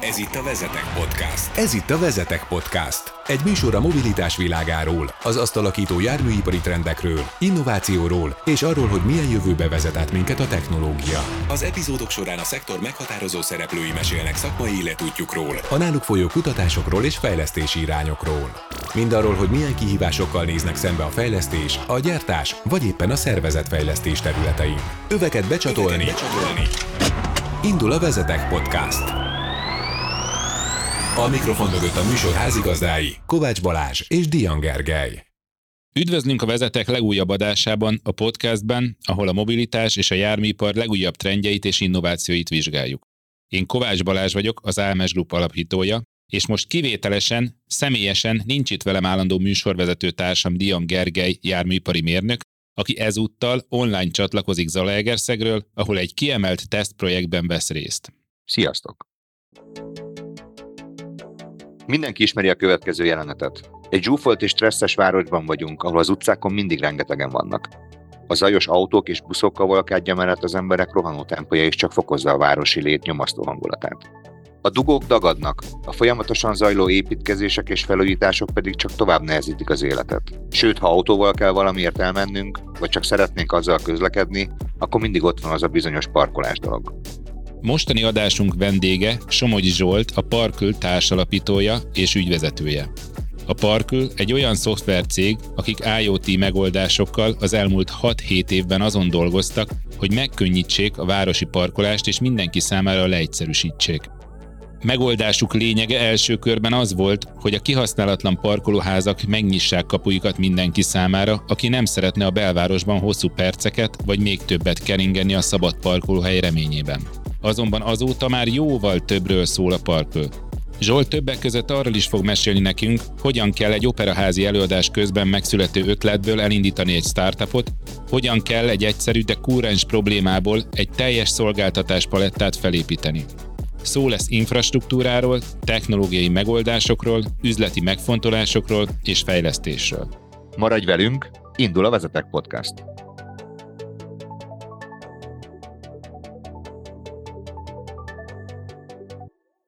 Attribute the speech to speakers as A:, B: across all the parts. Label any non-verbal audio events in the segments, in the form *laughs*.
A: Ez itt a Vezetek Podcast. Ez itt a Vezetek Podcast. Egy műsor a mobilitás világáról, az azt alakító járműipari trendekről, innovációról és arról, hogy milyen jövőbe vezet át minket a technológia. Az epizódok során a szektor meghatározó szereplői mesélnek szakmai életútjukról, a náluk folyó kutatásokról és fejlesztési irányokról. Mindarról, hogy milyen kihívásokkal néznek szembe a fejlesztés, a gyártás vagy éppen a szervezetfejlesztés területein. Öveket becsatolni. Öveket becsatolni. Indul a Vezetek Podcast. A mikrofon mögött a műsor házigazdái Kovács Balázs és Dian Gergely.
B: Üdvözlünk a Vezetek legújabb adásában, a podcastben, ahol a mobilitás és a járműipar legújabb trendjeit és innovációit vizsgáljuk. Én Kovács Balázs vagyok, az AMS Group alapítója, és most kivételesen, személyesen nincs itt velem állandó műsorvezető társam Dian Gergely járműipari mérnök, aki ezúttal online csatlakozik Zalaegerszegről, ahol egy kiemelt tesztprojektben vesz részt.
C: Sziasztok! Mindenki ismeri a következő jelenetet. Egy zsúfolt és stresszes városban vagyunk, ahol az utcákon mindig rengetegen vannak. A zajos autók és buszok kavalkádja mellett az emberek rohanó tempója is csak fokozza a városi lét nyomasztó hangulatát. A dugók dagadnak, a folyamatosan zajló építkezések és felújítások pedig csak tovább nehezítik az életet. Sőt, ha autóval kell valamiért elmennünk, vagy csak szeretnénk azzal közlekedni, akkor mindig ott van az a bizonyos parkolás dolog.
B: Mostani adásunk vendége Somogyi Zsolt, a Parkül társalapítója és ügyvezetője. A Parkül egy olyan szoftvercég, akik IoT megoldásokkal az elmúlt 6-7 évben azon dolgoztak, hogy megkönnyítsék a városi parkolást és mindenki számára leegyszerűsítsék. Megoldásuk lényege első körben az volt, hogy a kihasználatlan parkolóházak megnyissák kapuikat mindenki számára, aki nem szeretne a belvárosban hosszú perceket vagy még többet keringeni a szabad parkolóhely reményében azonban azóta már jóval többről szól a Parkő. Zsolt többek között arról is fog mesélni nekünk, hogyan kell egy operaházi előadás közben megszülető ötletből elindítani egy startupot, hogyan kell egy egyszerű, de kúrens problémából egy teljes szolgáltatás palettát felépíteni. Szó lesz infrastruktúráról, technológiai megoldásokról, üzleti megfontolásokról és fejlesztésről.
C: Maradj velünk, indul a Vezetek Podcast!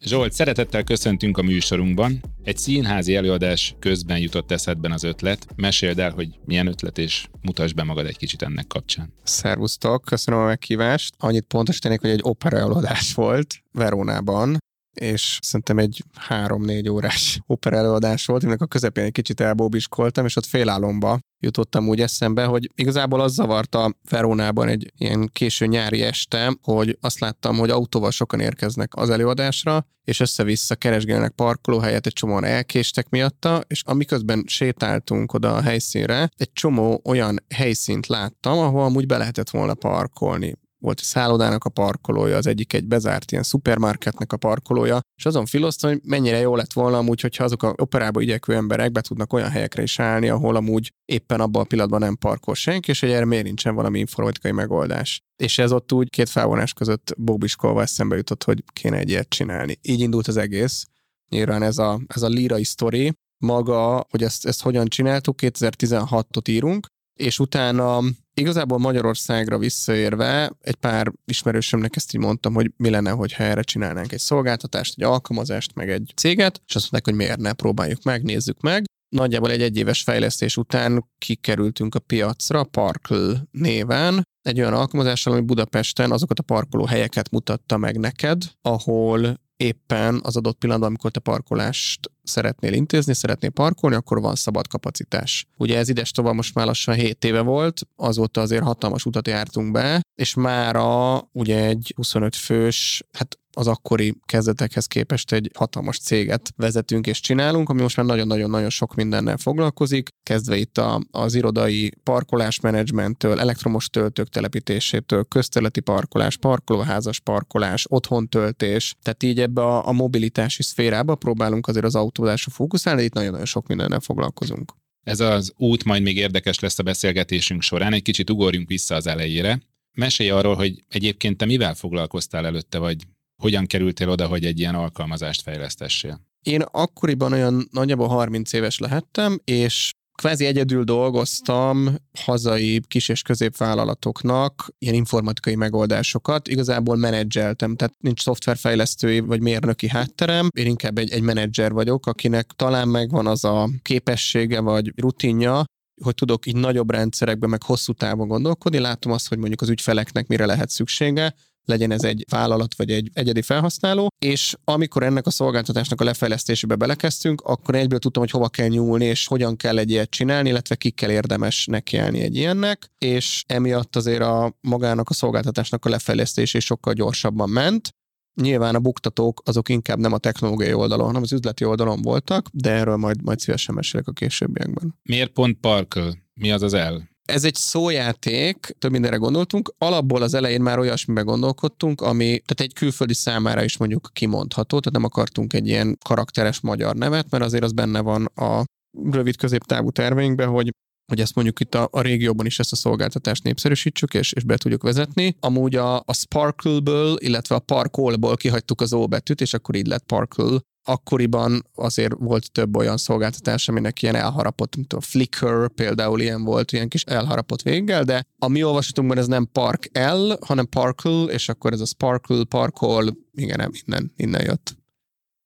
B: Zsolt, szeretettel köszöntünk a műsorunkban. Egy színházi előadás közben jutott eszedben az ötlet. Meséld el, hogy milyen ötlet, és mutasd be magad egy kicsit ennek kapcsán.
D: Szervusztok, köszönöm a meghívást. Annyit pontosítanék, hogy egy opera előadás volt Verónában, és szerintem egy három-négy órás *laughs* opera előadás volt, aminek a közepén egy kicsit elbóbiskoltam, és ott félálomba jutottam úgy eszembe, hogy igazából az zavarta Verónában egy ilyen késő nyári este, hogy azt láttam, hogy autóval sokan érkeznek az előadásra, és össze-vissza keresgélnek parkolóhelyet, egy csomóan elkéstek miatta, és amiközben sétáltunk oda a helyszínre, egy csomó olyan helyszínt láttam, ahol amúgy be lehetett volna parkolni volt egy szállodának a parkolója, az egyik egy bezárt ilyen szupermarketnek a parkolója, és azon filoztam, hogy mennyire jó lett volna amúgy, hogyha azok a operába igyekvő emberek be tudnak olyan helyekre is állni, ahol amúgy éppen abban a pillanatban nem parkol senki, és hogy erre miért nincsen valami informatikai megoldás. És ez ott úgy két felvonás között bóbiskolva eszembe jutott, hogy kéne egy ilyet csinálni. Így indult az egész. Nyilván ez a, ez a lírai sztori, maga, hogy ezt, ezt hogyan csináltuk, 2016-ot írunk, és utána igazából Magyarországra visszaérve egy pár ismerősömnek ezt így mondtam, hogy mi lenne, hogyha erre csinálnánk egy szolgáltatást, egy alkalmazást, meg egy céget, és azt mondták, hogy miért ne, próbáljuk meg, nézzük meg. Nagyjából egy egyéves fejlesztés után kikerültünk a piacra Parkl néven, egy olyan alkalmazással, ami Budapesten azokat a parkoló helyeket mutatta meg neked, ahol éppen az adott pillanatban, amikor te parkolást szeretnél intézni, szeretnél parkolni, akkor van szabad kapacitás. Ugye ez ides tovább most már lassan 7 éve volt, azóta azért hatalmas utat jártunk be, és mára ugye egy 25 fős, hát az akkori kezdetekhez képest egy hatalmas céget vezetünk és csinálunk, ami most már nagyon-nagyon-nagyon sok mindennel foglalkozik, kezdve itt a, az irodai parkolásmenedzsmenttől, elektromos töltők telepítésétől, közterületi parkolás, parkolóházas parkolás, otthontöltés, tehát így ebbe a, a mobilitási szférába próbálunk azért az autózásra fókuszálni, itt nagyon-nagyon sok mindennel foglalkozunk.
B: Ez az út majd még érdekes lesz a beszélgetésünk során, egy kicsit ugorjunk vissza az elejére. Mesélj arról, hogy egyébként te mivel foglalkoztál előtte, vagy hogyan kerültél oda, hogy egy ilyen alkalmazást fejlesztessél?
D: Én akkoriban olyan nagyjából 30 éves lehettem, és kvázi egyedül dolgoztam hazai kis- és középvállalatoknak ilyen informatikai megoldásokat. Igazából menedzseltem, tehát nincs szoftverfejlesztői vagy mérnöki hátterem. Én inkább egy, egy menedzser vagyok, akinek talán megvan az a képessége vagy rutinja, hogy tudok így nagyobb rendszerekben, meg hosszú távon gondolkodni, látom azt, hogy mondjuk az ügyfeleknek mire lehet szüksége, legyen ez egy vállalat vagy egy egyedi felhasználó, és amikor ennek a szolgáltatásnak a lefejlesztésébe belekezdtünk, akkor egyből tudtam, hogy hova kell nyúlni, és hogyan kell egy ilyet csinálni, illetve kikkel érdemes nekiállni egy ilyennek, és emiatt azért a magának a szolgáltatásnak a lefejlesztése sokkal gyorsabban ment, Nyilván a buktatók azok inkább nem a technológiai oldalon, hanem az üzleti oldalon voltak, de erről majd, majd szívesen mesélek a későbbiekben.
B: Miért pont Parkle? Mi az az el?
D: Ez egy szójáték, több mindenre gondoltunk. Alapból az elején már olyasmibe gondolkodtunk, ami tehát egy külföldi számára is mondjuk kimondható, tehát nem akartunk egy ilyen karakteres magyar nevet, mert azért az benne van a rövid középtávú terveinkben, hogy hogy ezt mondjuk itt a, a régióban is ezt a szolgáltatást népszerűsítsük, és, és be tudjuk vezetni. Amúgy a, a Sparkle-ből, illetve a Parkol-ból kihagytuk az O betűt, és akkor így lett Parkle. Akkoriban azért volt több olyan szolgáltatás, aminek ilyen elharapott, mint a Flickr például ilyen volt, ilyen kis elharapott véggel, de a mi olvasatunkban ez nem Park L, hanem Parkle, és akkor ez a Sparkle, Parkol, igen, innen, innen jött.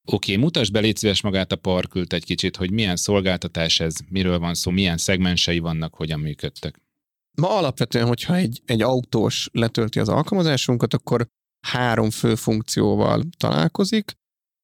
B: Oké, okay, mutasd be légy szíves magát a parkült egy kicsit, hogy milyen szolgáltatás ez, miről van szó, milyen szegmensei vannak, hogyan működtek.
D: Ma alapvetően, hogyha egy, egy autós letölti az alkalmazásunkat, akkor három fő funkcióval találkozik.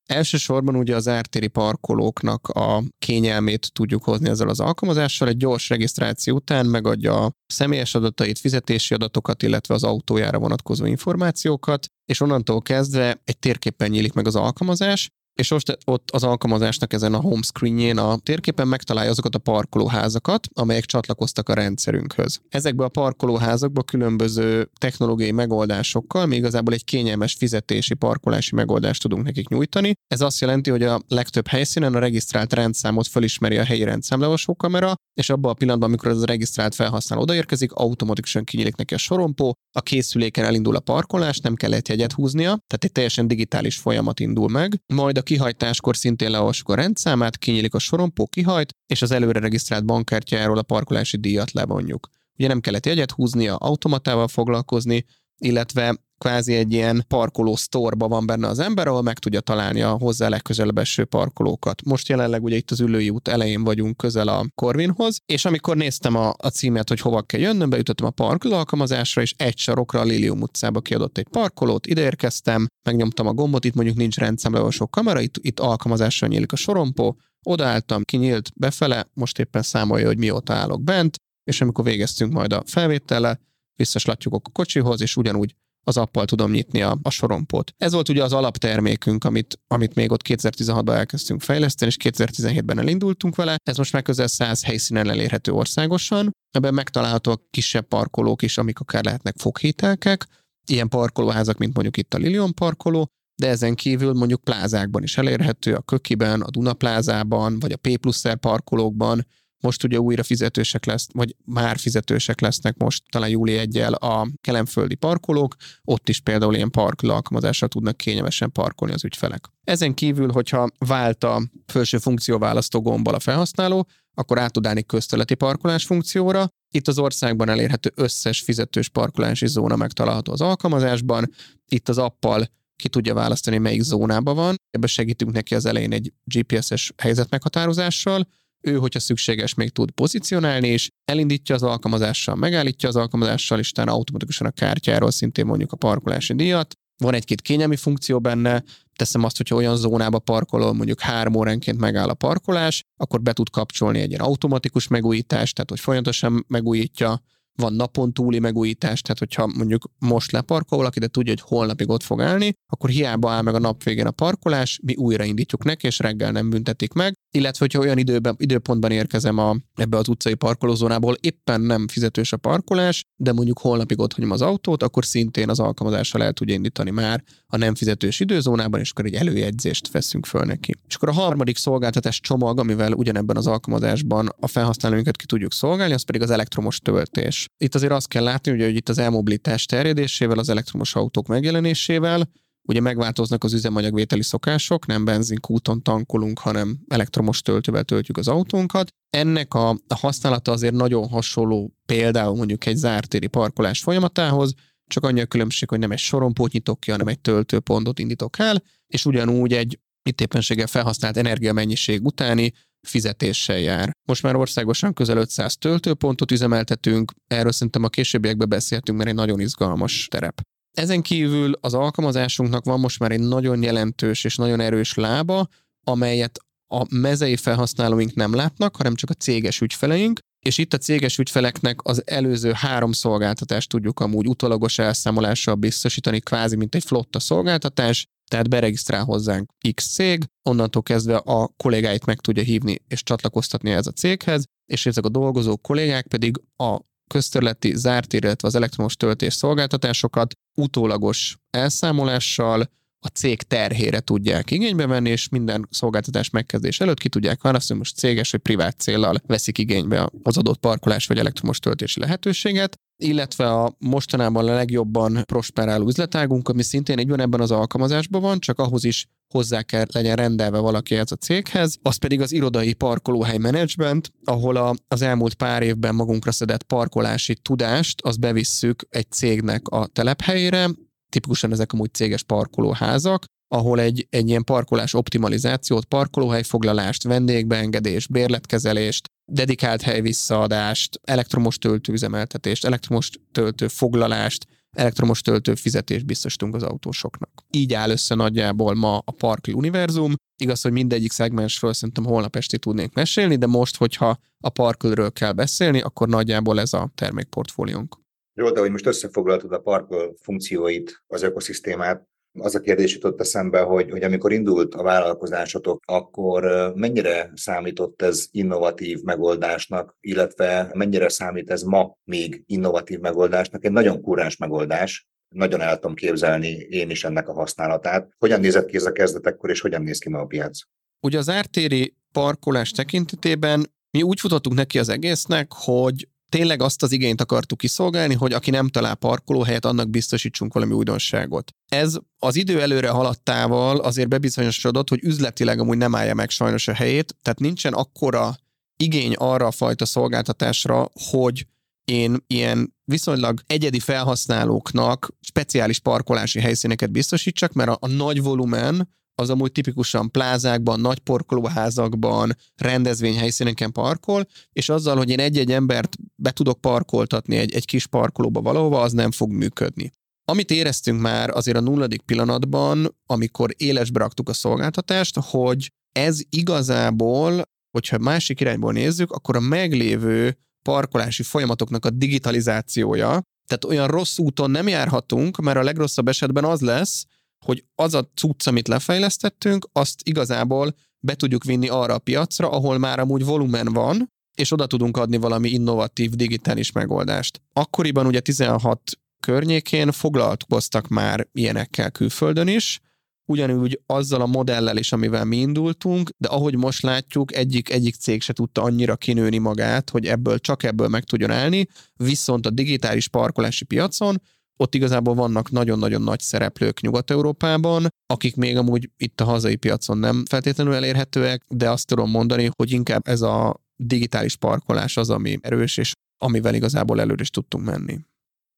D: Elsősorban ugye az ártéri parkolóknak a kényelmét tudjuk hozni ezzel az alkalmazással. Egy gyors regisztráció után megadja a személyes adatait, fizetési adatokat, illetve az autójára vonatkozó információkat, és onnantól kezdve egy térképen nyílik meg az alkalmazás, és most ott az alkalmazásnak ezen a home screenjén a térképen megtalálja azokat a parkolóházakat, amelyek csatlakoztak a rendszerünkhöz. Ezekbe a parkolóházakba különböző technológiai megoldásokkal mi igazából egy kényelmes fizetési parkolási megoldást tudunk nekik nyújtani. Ez azt jelenti, hogy a legtöbb helyszínen a regisztrált rendszámot felismeri a helyi rendszámleolvasó kamera, és abban a pillanatban, amikor az a regisztrált felhasználó odaérkezik, automatikusan kinyílik neki a sorompó, a készüléken elindul a parkolás, nem kell egy jegyet húznia, tehát egy teljesen digitális folyamat indul meg, majd a kihajtáskor szintén leolvassuk a rendszámát, kinyílik a sorompó, kihajt, és az előre regisztrált bankkártyáról a parkolási díjat levonjuk. Ugye nem kellett jegyet húznia, automatával foglalkozni, illetve kvázi egy ilyen parkoló sztorba van benne az ember, ahol meg tudja találni a hozzá legközelebb eső parkolókat. Most jelenleg ugye itt az ülői út elején vagyunk közel a Corvinhoz, és amikor néztem a, a címet, hogy hova kell jönnöm, beütöttem a parkoló alkalmazásra, és egy sarokra a Lilium utcába kiadott egy parkolót, ideérkeztem, megnyomtam a gombot, itt mondjuk nincs rendszámleolvasó kamera, itt, itt alkalmazással nyílik a sorompó, odaálltam, kinyílt befele, most éppen számolja, hogy mióta állok bent, és amikor végeztünk majd a felvétele, visszaslatjuk a kocsihoz, és ugyanúgy az appal tudom nyitni a, a sorompót. Ez volt ugye az alaptermékünk, amit, amit még ott 2016-ban elkezdtünk fejleszteni, és 2017-ben elindultunk vele. Ez most már közel 100 helyszínen elérhető országosan. Ebben megtalálhatóak kisebb parkolók is, amik akár lehetnek foghételkek, ilyen parkolóházak, mint mondjuk itt a Lilion parkoló, de ezen kívül mondjuk plázákban is elérhető, a Kökiben, a Duna plázában, vagy a P plusz parkolókban, most ugye újra fizetősek lesz, vagy már fizetősek lesznek most talán júli 1 a kelemföldi parkolók, ott is például ilyen parkoló alkalmazással tudnak kényelmesen parkolni az ügyfelek. Ezen kívül, hogyha vált a felső funkcióválasztó gombbal a felhasználó, akkor át tud állni közteleti parkolás funkcióra. Itt az országban elérhető összes fizetős parkolási zóna megtalálható az alkalmazásban. Itt az appal ki tudja választani, melyik zónában van. Ebben segítünk neki az elején egy GPS-es helyzetmeghatározással, ő, hogyha szükséges, még tud pozícionálni, és elindítja az alkalmazással, megállítja az alkalmazással, és utána automatikusan a kártyáról szintén mondjuk a parkolási díjat. Van egy-két kényelmi funkció benne, teszem azt, hogyha olyan zónába parkolol, mondjuk három óránként megáll a parkolás, akkor be tud kapcsolni egy ilyen automatikus megújítást, tehát hogy folyamatosan megújítja van napon túli megújítás, tehát hogyha mondjuk most leparkol valaki, de tudja, hogy holnapig ott fog állni, akkor hiába áll meg a nap végén a parkolás, mi újraindítjuk neki, és reggel nem büntetik meg. Illetve, hogyha olyan időben, időpontban érkezem a, ebbe az utcai parkolózónából, éppen nem fizetős a parkolás, de mondjuk holnapig ott az autót, akkor szintén az alkalmazással el tudja indítani már a nem fizetős időzónában, és akkor egy előjegyzést veszünk föl neki. És akkor a harmadik szolgáltatás csomag, amivel ugyanebben az alkalmazásban a felhasználóinkat ki tudjuk szolgálni, az pedig az elektromos töltés. Itt azért azt kell látni, hogy, hogy itt az elmobilitás terjedésével, az elektromos autók megjelenésével ugye megváltoznak az üzemanyagvételi szokások, nem benzinkúton tankolunk, hanem elektromos töltővel töltjük az autónkat. Ennek a, használata azért nagyon hasonló például mondjuk egy zártéri parkolás folyamatához, csak annyi a különbség, hogy nem egy sorompót nyitok ki, hanem egy töltőpontot indítok el, és ugyanúgy egy itt éppenséggel felhasznált energiamennyiség utáni fizetéssel jár. Most már országosan közel 500 töltőpontot üzemeltetünk, erről szerintem a későbbiekben beszéltünk, mert egy nagyon izgalmas terep. Ezen kívül az alkalmazásunknak van most már egy nagyon jelentős és nagyon erős lába, amelyet a mezei felhasználóink nem látnak, hanem csak a céges ügyfeleink, és itt a céges ügyfeleknek az előző három szolgáltatást tudjuk amúgy utolagos elszámolással biztosítani, kvázi mint egy flotta szolgáltatás, tehát beregisztrál hozzánk X cég, onnantól kezdve a kollégáit meg tudja hívni és csatlakoztatni ez a céghez, és ezek a dolgozó kollégák pedig a közterületi zárt, illetve az elektromos töltés szolgáltatásokat utólagos elszámolással a cég terhére tudják igénybe venni, és minden szolgáltatás megkezdés előtt ki tudják választani, most céges vagy privát céllal veszik igénybe az adott parkolás vagy elektromos töltési lehetőséget, illetve a mostanában a legjobban prosperáló üzletágunk, ami szintén egy ebben az alkalmazásban van, csak ahhoz is hozzá kell legyen rendelve valaki ez a céghez, az pedig az irodai parkolóhely menedzsment, ahol a, az elmúlt pár évben magunkra szedett parkolási tudást, az bevisszük egy cégnek a telephelyére, tipikusan ezek amúgy céges parkolóházak, ahol egy, egy ilyen parkolás optimalizációt, parkolóhelyfoglalást, vendégbeengedést, bérletkezelést, dedikált hely visszaadást, elektromos töltőüzemeltetést, elektromos töltő foglalást, elektromos töltő fizetést biztosítunk az autósoknak. Így áll össze nagyjából ma a Parkli univerzum. Igaz, hogy mindegyik szegmensről szerintem holnap esti tudnék mesélni, de most, hogyha a Parkülről kell beszélni, akkor nagyjából ez a termékportfóliónk.
C: De hogy most összefoglaltad a Parkl funkcióit, az ökoszisztémát, az a kérdés jutott eszembe, hogy, hogy amikor indult a vállalkozásotok, akkor mennyire számított ez innovatív megoldásnak, illetve mennyire számít ez ma még innovatív megoldásnak? Egy nagyon kúrás megoldás, nagyon el tudom képzelni én is ennek a használatát. Hogyan nézett ki ez a kezdetekkor, és hogyan néz ki ma a piac?
D: Ugye az ártéri parkolás tekintetében mi úgy futottunk neki az egésznek, hogy tényleg azt az igényt akartuk kiszolgálni, hogy aki nem talál parkolóhelyet, annak biztosítsunk valami újdonságot. Ez az idő előre haladtával azért bebizonyosodott, hogy üzletileg amúgy nem állja meg sajnos a helyét, tehát nincsen akkora igény arra a fajta szolgáltatásra, hogy én ilyen viszonylag egyedi felhasználóknak speciális parkolási helyszíneket biztosítsak, mert a, a nagy volumen az amúgy tipikusan plázákban, nagy parkolóházakban, rendezvényhelyszíneken parkol, és azzal, hogy én egy-egy embert be tudok parkoltatni egy, egy kis parkolóba valahova, az nem fog működni. Amit éreztünk már azért a nulladik pillanatban, amikor élesbe raktuk a szolgáltatást, hogy ez igazából, hogyha másik irányból nézzük, akkor a meglévő parkolási folyamatoknak a digitalizációja, tehát olyan rossz úton nem járhatunk, mert a legrosszabb esetben az lesz, hogy az a cucc, amit lefejlesztettünk, azt igazából be tudjuk vinni arra a piacra, ahol már amúgy volumen van, és oda tudunk adni valami innovatív digitális megoldást. Akkoriban ugye 16 környékén foglalkoztak már ilyenekkel külföldön is, ugyanúgy azzal a modellel is, amivel mi indultunk, de ahogy most látjuk, egyik, egyik cég se tudta annyira kinőni magát, hogy ebből csak ebből meg tudjon állni, viszont a digitális parkolási piacon ott igazából vannak nagyon-nagyon nagy szereplők Nyugat-Európában, akik még amúgy itt a hazai piacon nem feltétlenül elérhetőek, de azt tudom mondani, hogy inkább ez a digitális parkolás az, ami erős, és amivel igazából előre is tudtunk menni.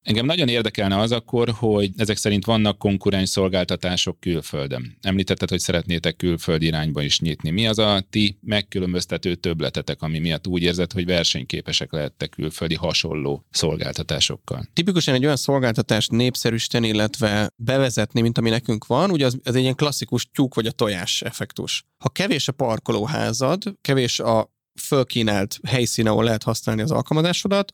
B: Engem nagyon érdekelne az akkor, hogy ezek szerint vannak konkurens szolgáltatások külföldön. Említetted, hogy szeretnétek külföldi irányba is nyitni. Mi az a ti megkülönböztető töbletetek, ami miatt úgy érzed, hogy versenyképesek lehettek külföldi hasonló szolgáltatásokkal?
D: Tipikusan egy olyan szolgáltatást népszerűsíteni, illetve bevezetni, mint ami nekünk van, ugye az, az egy ilyen klasszikus tyúk vagy a tojás effektus. Ha kevés a parkolóházad, kevés a fölkínált helyszín, ahol lehet használni az alkalmazásodat,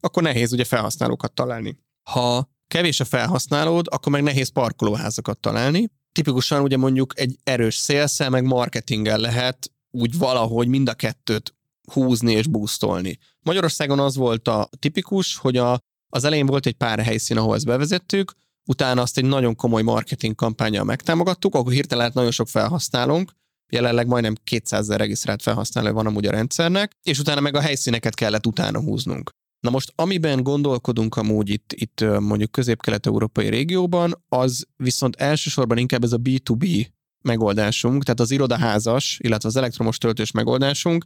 D: akkor nehéz ugye felhasználókat találni. Ha kevés a felhasználód, akkor meg nehéz parkolóházakat találni. Tipikusan ugye mondjuk egy erős szélszel, meg marketinggel lehet úgy valahogy mind a kettőt húzni és boostolni. Magyarországon az volt a tipikus, hogy a, az elején volt egy pár helyszín, ahol ezt bevezettük, utána azt egy nagyon komoly marketing kampányjal megtámogattuk, akkor hirtelen lett nagyon sok felhasználónk, jelenleg majdnem 200 ezer regisztrált felhasználó van amúgy a rendszernek, és utána meg a helyszíneket kellett utána húznunk. Na most, amiben gondolkodunk amúgy itt, itt mondjuk közép-kelet-európai régióban, az viszont elsősorban inkább ez a B2B megoldásunk, tehát az irodaházas, illetve az elektromos töltős megoldásunk,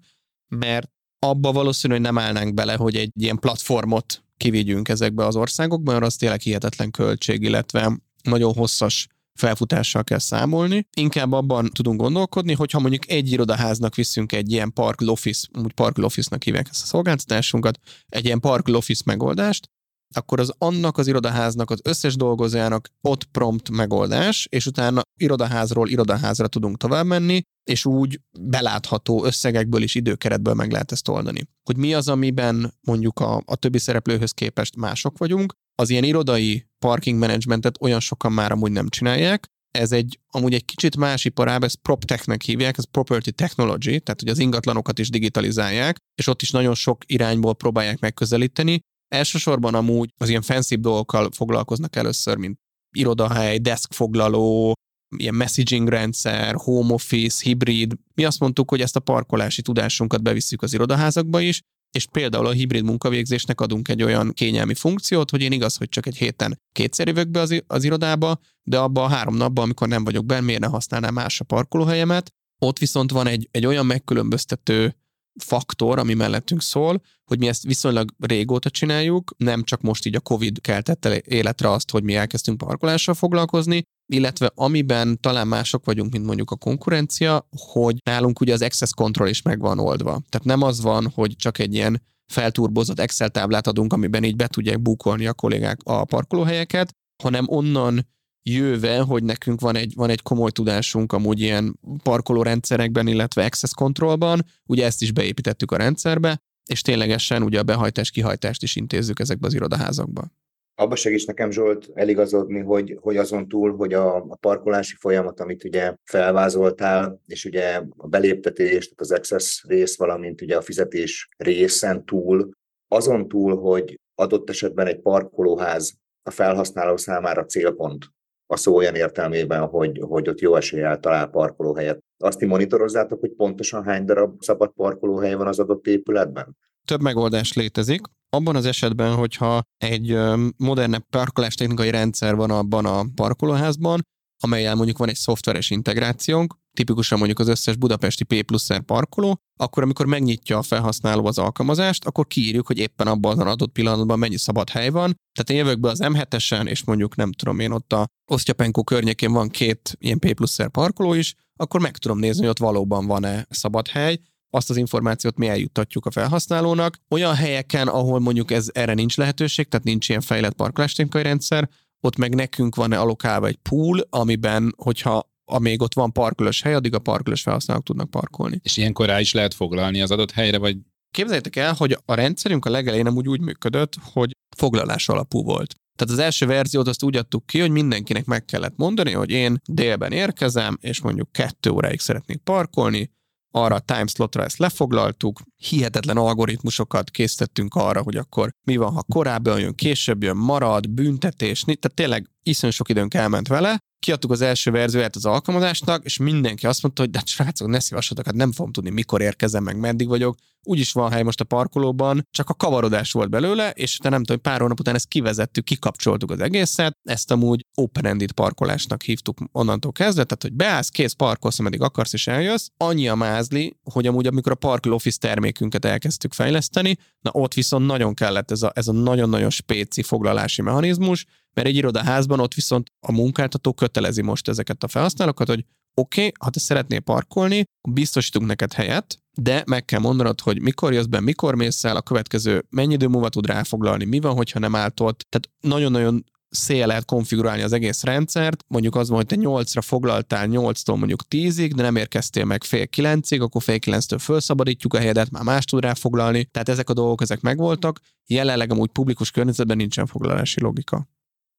D: mert abba valószínűleg nem állnánk bele, hogy egy ilyen platformot kivigyünk ezekbe az országokba, mert az tényleg hihetetlen költség, illetve nagyon hosszas felfutással kell számolni. Inkább abban tudunk gondolkodni, hogy ha mondjuk egy irodaháznak viszünk egy ilyen Park Office, úgy Park Office-nak hívják ezt a szolgáltatásunkat, egy ilyen Park Office megoldást, akkor az annak az irodaháznak, az összes dolgozójának ott prompt megoldás, és utána irodaházról irodaházra tudunk tovább menni, és úgy belátható összegekből és időkeretből meg lehet ezt oldani. Hogy mi az, amiben mondjuk a, a többi szereplőhöz képest mások vagyunk, az ilyen irodai parking managementet olyan sokan már amúgy nem csinálják, ez egy, amúgy egy kicsit más iparág, ezt PropTech-nek hívják, ez Property Technology, tehát hogy az ingatlanokat is digitalizálják, és ott is nagyon sok irányból próbálják megközelíteni. Elsősorban amúgy az ilyen fancy dolgokkal foglalkoznak először, mint irodahely, deskfoglaló, ilyen messaging rendszer, home office, hibrid. Mi azt mondtuk, hogy ezt a parkolási tudásunkat bevisszük az irodaházakba is, és például a hibrid munkavégzésnek adunk egy olyan kényelmi funkciót, hogy én igaz, hogy csak egy héten kétszer jövök be az, az irodába, de abban a három napban, amikor nem vagyok benne, miért ne használnám más a parkolóhelyemet. Ott viszont van egy, egy olyan megkülönböztető faktor, ami mellettünk szól, hogy mi ezt viszonylag régóta csináljuk, nem csak most így a Covid keltette életre azt, hogy mi elkezdtünk parkolással foglalkozni, illetve amiben talán mások vagyunk, mint mondjuk a konkurencia, hogy nálunk ugye az access control is meg van oldva. Tehát nem az van, hogy csak egy ilyen felturbozott Excel táblát adunk, amiben így be tudják bukolni a kollégák a parkolóhelyeket, hanem onnan jöve, hogy nekünk van egy, van egy komoly tudásunk amúgy ilyen parkolórendszerekben, illetve access controlban, ugye ezt is beépítettük a rendszerbe, és ténylegesen ugye a behajtás-kihajtást is intézzük ezekbe az irodaházakba.
C: Abba segíts nekem, Zsolt, eligazodni, hogy, hogy azon túl, hogy a, a parkolási folyamat, amit ugye felvázoltál, és ugye a beléptetés, tehát az access rész, valamint ugye a fizetés részen túl, azon túl, hogy adott esetben egy parkolóház a felhasználó számára célpont, a szó olyan értelmében, hogy, hogy ott jó eséllyel talál parkolóhelyet. Azt monitorozzátok, hogy pontosan hány darab szabad parkolóhely van az adott épületben?
D: Több megoldás létezik. Abban az esetben, hogyha egy modernebb parkolástechnikai rendszer van abban a parkolóházban, amelyel mondjuk van egy szoftveres integrációnk, tipikusan mondjuk az összes budapesti P plusz R parkoló, akkor amikor megnyitja a felhasználó az alkalmazást, akkor kiírjuk, hogy éppen abban az adott pillanatban mennyi szabad hely van. Tehát én jövök be az M7-esen, és mondjuk nem tudom én ott a Osztyapenko környékén van két ilyen P plusz R parkoló is, akkor meg tudom nézni, hogy ott valóban van-e szabad hely, azt az információt mi eljuttatjuk a felhasználónak. Olyan helyeken, ahol mondjuk ez erre nincs lehetőség, tehát nincs ilyen fejlett parkolástechnikai rendszer, ott meg nekünk van alokálva egy pool, amiben, hogyha amíg ott van parkolós hely, addig a parkolós felhasználók tudnak parkolni.
B: És ilyenkor rá is lehet foglalni az adott helyre, vagy
D: Képzeljétek el, hogy a rendszerünk a legelején nem úgy, működött, hogy foglalás alapú volt. Tehát az első verziót azt úgy adtuk ki, hogy mindenkinek meg kellett mondani, hogy én délben érkezem, és mondjuk kettő óráig szeretnék parkolni, arra a timeslotra ezt lefoglaltuk, hihetetlen algoritmusokat készítettünk arra, hogy akkor mi van, ha korábban jön, később jön, marad, büntetés, tehát tényleg iszonyú sok időnk elment vele, kiadtuk az első verzióját az alkalmazásnak, és mindenki azt mondta, hogy de srácok, ne szívassatok, hát nem fogom tudni, mikor érkezem, meg meddig vagyok. Úgyis van hely most a parkolóban, csak a kavarodás volt belőle, és te nem tudom, pár hónap után ezt kivezettük, kikapcsoltuk az egészet, ezt amúgy open-ended parkolásnak hívtuk onnantól kezdve, tehát hogy beállsz, kész parkolsz, ameddig akarsz és eljössz. Annyi a mázli, hogy amúgy amikor a Parkol Office termékünket elkezdtük fejleszteni, na ott viszont nagyon kellett ez a, ez a nagyon-nagyon spéci foglalási mechanizmus, mert egy irodaházban ott viszont a munkáltató kötelezi most ezeket a felhasználókat, hogy oké, okay, ha te szeretnél parkolni, biztosítunk neked helyet, de meg kell mondanod, hogy mikor jössz be, mikor mész el, a következő mennyi idő múlva tud ráfoglalni, mi van, hogyha nem állt ott. Tehát nagyon-nagyon szél lehet konfigurálni az egész rendszert, mondjuk az van, hogy te 8-ra foglaltál 8-tól mondjuk 10-ig, de nem érkeztél meg fél 9-ig, akkor fél 9-től felszabadítjuk a helyedet, már más tud ráfoglalni, tehát ezek a dolgok ezek megvoltak, jelenleg amúgy publikus környezetben nincsen foglalási logika.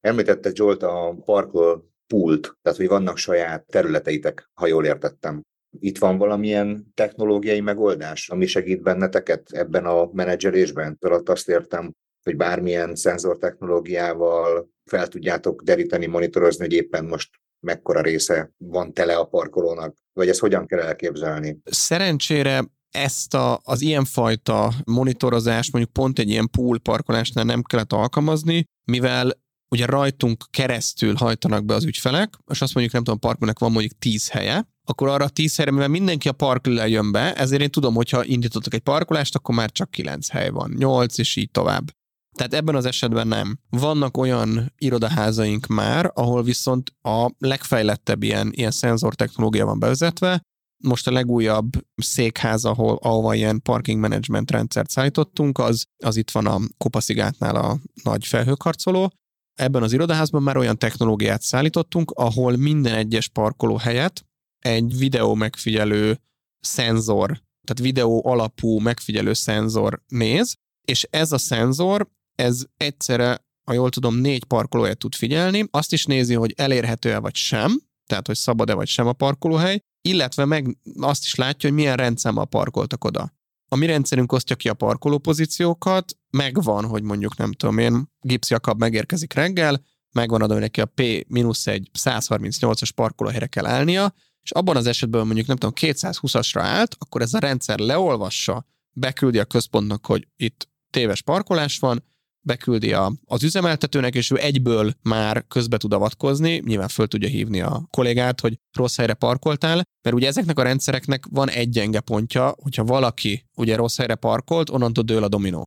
C: Említette Zsolt a parkol pult, tehát hogy vannak saját területeitek, ha jól értettem. Itt van valamilyen technológiai megoldás, ami segít benneteket ebben a menedzselésben? Alatt azt értem, hogy bármilyen szenzortechnológiával fel tudjátok deríteni, monitorozni, hogy éppen most mekkora része van tele a parkolónak, vagy ezt hogyan kell elképzelni?
D: Szerencsére ezt a, az ilyenfajta monitorozást mondjuk pont egy ilyen pool parkolásnál nem kellett alkalmazni, mivel ugye rajtunk keresztül hajtanak be az ügyfelek, és azt mondjuk, nem tudom, parkolnak van mondjuk 10 helye, akkor arra 10 helyre, mivel mindenki a parkolóra jön be, ezért én tudom, hogyha indítottak egy parkolást, akkor már csak 9 hely van, 8 és így tovább. Tehát ebben az esetben nem. Vannak olyan irodaházaink már, ahol viszont a legfejlettebb ilyen, ilyen szenzor technológia van bevezetve, most a legújabb székház, ahol, ahova ilyen parking management rendszert szállítottunk, az, az itt van a Kopaszigátnál a nagy felhőkarcoló. Ebben az irodaházban már olyan technológiát szállítottunk, ahol minden egyes parkoló helyet egy videó megfigyelő szenzor, tehát videó alapú megfigyelő szenzor néz, és ez a szenzor, ez egyszerre, ha jól tudom, négy parkolóját tud figyelni, azt is nézi, hogy elérhető-e vagy sem, tehát hogy szabad-e vagy sem a parkolóhely, illetve meg azt is látja, hogy milyen rendszámmal parkoltak oda. Mi rendszerünk osztja ki a parkoló pozíciókat, megvan, hogy mondjuk nem tudom én, Gips Jakab megérkezik reggel, megvan adva neki a P-1 138-as parkolóhelyre kell állnia, és abban az esetben mondjuk nem tudom, 220-asra állt, akkor ez a rendszer leolvassa, beküldi a központnak, hogy itt téves parkolás van, beküldi a, az üzemeltetőnek, és ő egyből már közbe tud avatkozni, nyilván föl tudja hívni a kollégát, hogy rossz helyre parkoltál, mert ugye ezeknek a rendszereknek van egy gyenge pontja, hogyha valaki ugye rossz helyre parkolt, onnantól dől a dominó.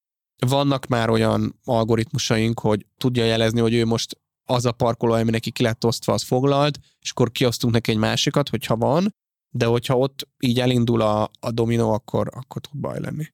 D: Vannak már olyan algoritmusaink, hogy tudja jelezni, hogy ő most az a parkoló, ami neki ki lett osztva, az foglalt, és akkor kiosztunk neki egy másikat, hogyha van, de hogyha ott így elindul a, a dominó, akkor, akkor tud baj lenni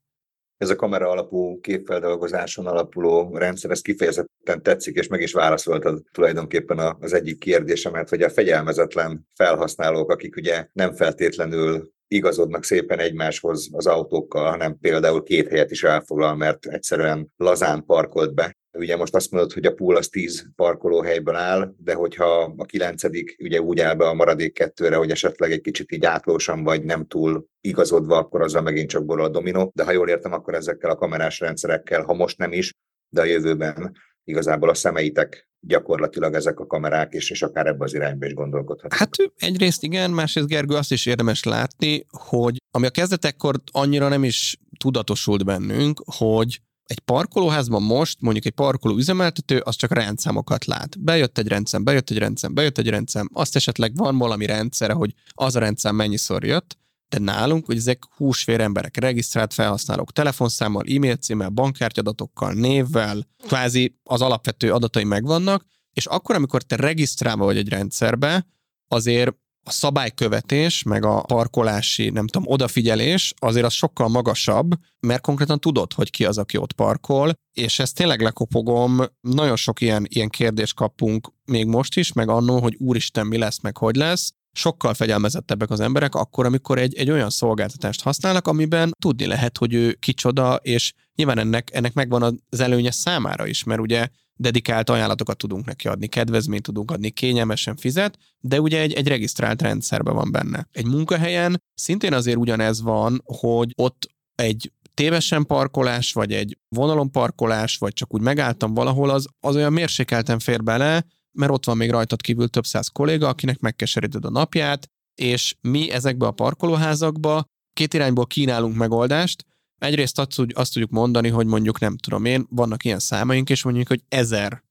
C: ez a kamera alapú képfeldolgozáson alapuló rendszer, ez kifejezetten tetszik, és meg is válaszoltad tulajdonképpen az egyik kérdésemet, hogy a fegyelmezetlen felhasználók, akik ugye nem feltétlenül igazodnak szépen egymáshoz az autókkal, hanem például két helyet is elfoglal, mert egyszerűen lazán parkolt be, Ugye most azt mondod, hogy a pool az 10 parkolóhelyből áll, de hogyha a kilencedik ugye úgy áll be a maradék kettőre, hogy esetleg egy kicsit így átlósan vagy nem túl igazodva, akkor azzal megint csak borul a dominó. De ha jól értem, akkor ezekkel a kamerás rendszerekkel, ha most nem is, de a jövőben igazából a szemeitek gyakorlatilag ezek a kamerák, és, és akár ebbe az irányba is gondolkodhat.
D: Hát egyrészt igen, másrészt Gergő azt is érdemes látni, hogy ami a kezdetekkor annyira nem is tudatosult bennünk, hogy egy parkolóházban most mondjuk egy parkoló üzemeltető az csak rendszámokat lát. Bejött egy rendszám, bejött egy rendszám, bejött egy rendszám, azt esetleg van valami rendszere, hogy az a rendszám mennyiszor jött, de nálunk, hogy ezek húsvér emberek, regisztrált felhasználók, telefonszámmal, e-mail címmel, bankkártyadatokkal, névvel, kvázi az alapvető adatai megvannak, és akkor, amikor te regisztrálva vagy egy rendszerbe, azért a szabálykövetés, meg a parkolási, nem tudom, odafigyelés azért az sokkal magasabb, mert konkrétan tudod, hogy ki az, aki ott parkol, és ezt tényleg lekopogom, nagyon sok ilyen, ilyen kérdést kapunk még most is, meg annó, hogy úristen, mi lesz, meg hogy lesz, sokkal fegyelmezettebbek az emberek akkor, amikor egy, egy olyan szolgáltatást használnak, amiben tudni lehet, hogy ő kicsoda, és nyilván ennek, ennek megvan az előnye számára is, mert ugye dedikált ajánlatokat tudunk neki adni, kedvezményt tudunk adni, kényelmesen fizet, de ugye egy, egy regisztrált rendszerben van benne. Egy munkahelyen szintén azért ugyanez van, hogy ott egy tévesen parkolás, vagy egy vonalon parkolás, vagy csak úgy megálltam valahol, az, az olyan mérsékelten fér bele, mert ott van még rajtad kívül több száz kolléga, akinek megkeseríted a napját, és mi ezekbe a parkolóházakba két irányból kínálunk megoldást, Egyrészt azt, azt tudjuk mondani, hogy mondjuk nem tudom én, vannak ilyen számaink, és mondjuk, hogy ezer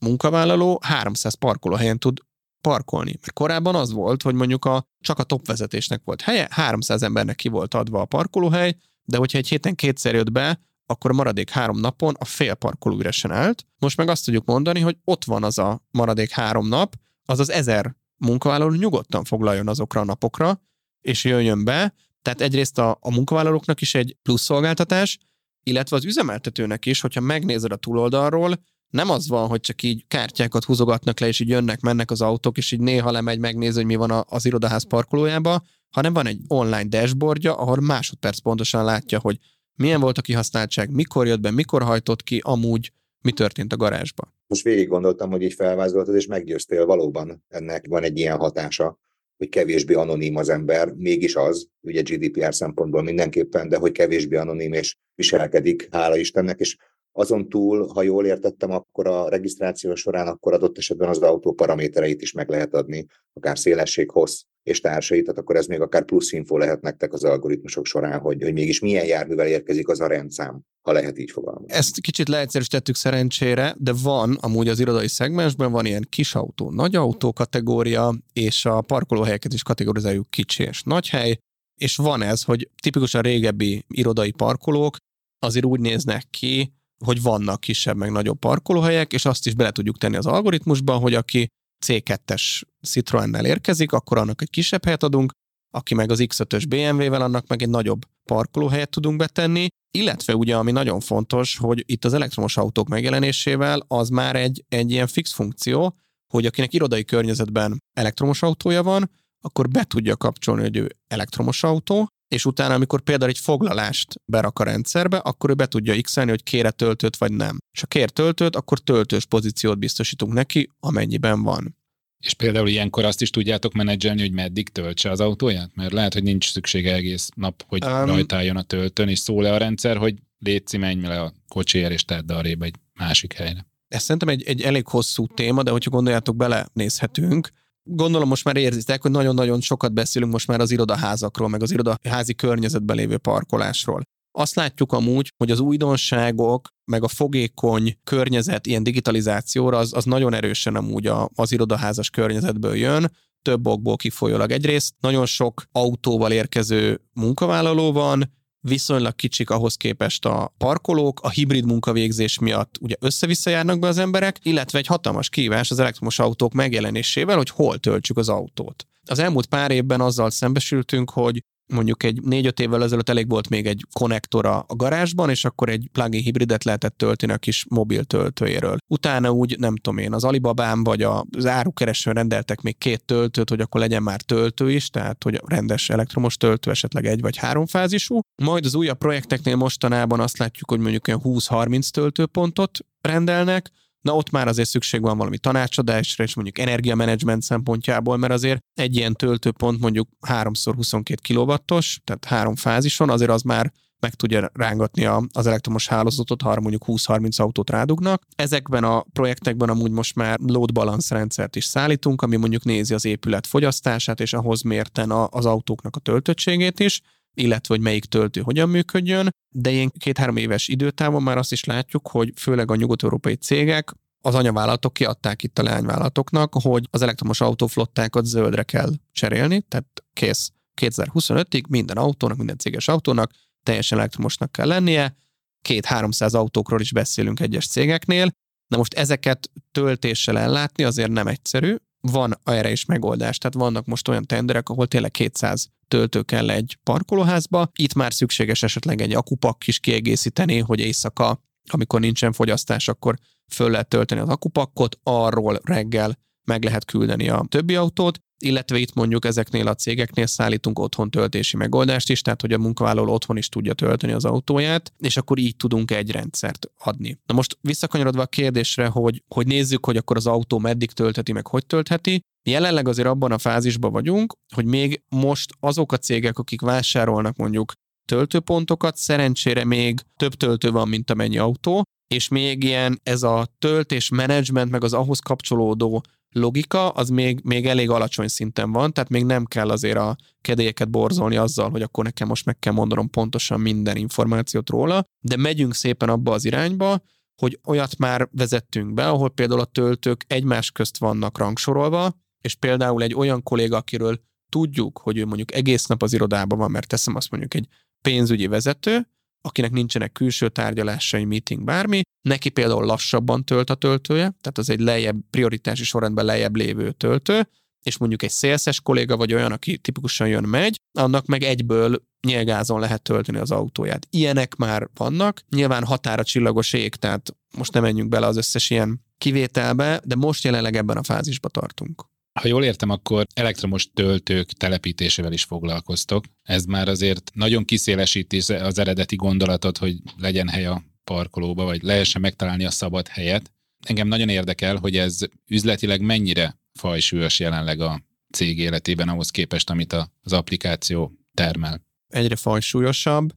D: munkavállaló 300 parkolóhelyen tud parkolni. Mert korábban az volt, hogy mondjuk a, csak a top vezetésnek volt helye, 300 embernek ki volt adva a parkolóhely, de hogyha egy héten kétszer jött be, akkor a maradék három napon a fél parkoló üresen állt. Most meg azt tudjuk mondani, hogy ott van az a maradék három nap, az az ezer munkavállaló nyugodtan foglaljon azokra a napokra, és jöjjön be, tehát egyrészt a, a munkavállalóknak is egy plusz szolgáltatás, illetve az üzemeltetőnek is, hogyha megnézed a túloldalról, nem az van, hogy csak így kártyákat húzogatnak le, és így jönnek, mennek az autók, és így néha lemegy, megnéz, hogy mi van az irodaház parkolójába, hanem van egy online dashboardja, ahol másodperc pontosan látja, hogy milyen volt a kihasználtság, mikor jött be, mikor hajtott ki, amúgy mi történt a garázsba.
C: Most végig gondoltam, hogy így felvázoltad, és meggyőztél valóban. Ennek van egy ilyen hatása hogy kevésbé anonim az ember, mégis az, ugye GDPR szempontból mindenképpen, de hogy kevésbé anonim és viselkedik, hála Istennek, és Azon túl, ha jól értettem, akkor a regisztráció során akkor adott esetben az autó paramétereit is meg lehet adni, akár szélesség, hossz és társait, tehát akkor ez még akár plusz info lehet nektek az algoritmusok során, hogy, hogy mégis milyen járművel érkezik az a rendszám, ha lehet így fogalmazni.
D: Ezt kicsit leegyszerűsítettük szerencsére, de van amúgy az irodai szegmensben van ilyen kis autó, nagy autó kategória, és a parkolóhelyeket is kategorizáljuk kicsi és nagy hely, és van ez, hogy tipikusan régebbi irodai parkolók azért úgy néznek ki, hogy vannak kisebb meg nagyobb parkolóhelyek, és azt is bele tudjuk tenni az algoritmusba, hogy aki C2-es Citroennel érkezik, akkor annak egy kisebb helyet adunk, aki meg az X5-ös BMW-vel, annak meg egy nagyobb parkolóhelyet tudunk betenni, illetve ugye, ami nagyon fontos, hogy itt az elektromos autók megjelenésével az már egy, egy ilyen fix funkció, hogy akinek irodai környezetben elektromos autója van, akkor be tudja kapcsolni, hogy ő elektromos autó, és utána, amikor például egy foglalást berak a rendszerbe, akkor ő be tudja x hogy kére töltőt vagy nem. És ha kér töltőt, akkor töltős pozíciót biztosítunk neki, amennyiben van.
B: És például ilyenkor azt is tudjátok menedzselni, hogy meddig töltse az autóját? Mert lehet, hogy nincs szüksége egész nap, hogy um, rajtáljon a töltőn, és szól-e a rendszer, hogy létszi, menj le a kocsiért, és tedd arrébb egy másik helyre.
D: Ez szerintem egy, egy elég hosszú téma, de hogyha gondoljátok, belenézhetünk gondolom most már érzitek, hogy nagyon-nagyon sokat beszélünk most már az irodaházakról, meg az irodaházi környezetben lévő parkolásról. Azt látjuk amúgy, hogy az újdonságok, meg a fogékony környezet ilyen digitalizációra az, az nagyon erősen amúgy a, az irodaházas környezetből jön, több okból kifolyólag. Egyrészt nagyon sok autóval érkező munkavállaló van, viszonylag kicsik ahhoz képest a parkolók, a hibrid munkavégzés miatt ugye össze-vissza járnak be az emberek, illetve egy hatalmas kívás az elektromos autók megjelenésével, hogy hol töltsük az autót. Az elmúlt pár évben azzal szembesültünk, hogy mondjuk egy négy-öt évvel ezelőtt elég volt még egy konnektor a garázsban, és akkor egy plug-in hibridet lehetett tölteni a kis mobil töltőjéről. Utána úgy, nem tudom én, az Alibabán vagy az árukeresőn rendeltek még két töltőt, hogy akkor legyen már töltő is, tehát hogy rendes elektromos töltő, esetleg egy vagy három fázisú. Majd az újabb projekteknél mostanában azt látjuk, hogy mondjuk olyan 20-30 töltőpontot rendelnek, na ott már azért szükség van valami tanácsadásra, és mondjuk energiamenedzsment szempontjából, mert azért egy ilyen töltőpont mondjuk 3x22 kW-os, tehát három fázison, azért az már meg tudja rángatni az elektromos hálózatot, ha mondjuk 20-30 autót rádugnak. Ezekben a projektekben amúgy most már load balance rendszert is szállítunk, ami mondjuk nézi az épület fogyasztását, és ahhoz mérten az autóknak a töltöttségét is, illetve hogy melyik töltő hogyan működjön, de ilyen két-három éves időtávon már azt is látjuk, hogy főleg a nyugat-európai cégek az anyavállalatok kiadták itt a leányvállalatoknak, hogy az elektromos autóflottákat zöldre kell cserélni, tehát kész. 2025-ig minden autónak, minden céges autónak teljesen elektromosnak kell lennie, két-háromszáz autókról is beszélünk egyes cégeknél, Na most ezeket töltéssel ellátni azért nem egyszerű, van erre is megoldás, tehát vannak most olyan tenderek, ahol tényleg 200 töltő kell egy parkolóházba. Itt már szükséges esetleg egy akupak is kiegészíteni, hogy éjszaka, amikor nincsen fogyasztás, akkor föl lehet tölteni az akupakkot, arról reggel meg lehet küldeni a többi autót, illetve itt mondjuk ezeknél a cégeknél szállítunk otthon töltési megoldást is, tehát hogy a munkavállaló otthon is tudja tölteni az autóját, és akkor így tudunk egy rendszert adni. Na most visszakanyarodva a kérdésre, hogy, hogy nézzük, hogy akkor az autó meddig töltheti, meg hogy töltheti, Jelenleg azért abban a fázisban vagyunk, hogy még most azok a cégek, akik vásárolnak mondjuk töltőpontokat, szerencsére még több töltő van, mint amennyi autó, és még ilyen ez a töltés menedzsment, meg az ahhoz kapcsolódó logika, az még, még elég alacsony szinten van, tehát még nem kell azért a kedélyeket borzolni azzal, hogy akkor nekem most meg kell mondanom pontosan minden információt róla, de megyünk szépen abba az irányba, hogy olyat már vezettünk be, ahol például a töltők egymás közt vannak rangsorolva, és például egy olyan kolléga, akiről tudjuk, hogy ő mondjuk egész nap az irodában van, mert teszem azt mondjuk egy pénzügyi vezető, akinek nincsenek külső tárgyalásai, meeting, bármi, neki például lassabban tölt a töltője, tehát az egy lejjebb, prioritási sorrendben lejjebb lévő töltő, és mondjuk egy szélszes kolléga, vagy olyan, aki tipikusan jön-megy, annak meg egyből nyilgázon lehet tölteni az autóját. Ilyenek már vannak, nyilván határa csillagos ég, tehát most nem menjünk bele az összes ilyen kivételbe, de most jelenleg ebben a fázisba tartunk.
B: Ha jól értem, akkor elektromos töltők telepítésével is foglalkoztok. Ez már azért nagyon kiszélesíti az eredeti gondolatot, hogy legyen hely a parkolóba, vagy lehessen megtalálni a szabad helyet. Engem nagyon érdekel, hogy ez üzletileg mennyire fajsúlyos jelenleg a cég életében ahhoz képest, amit az applikáció termel.
D: Egyre fajsúlyosabb.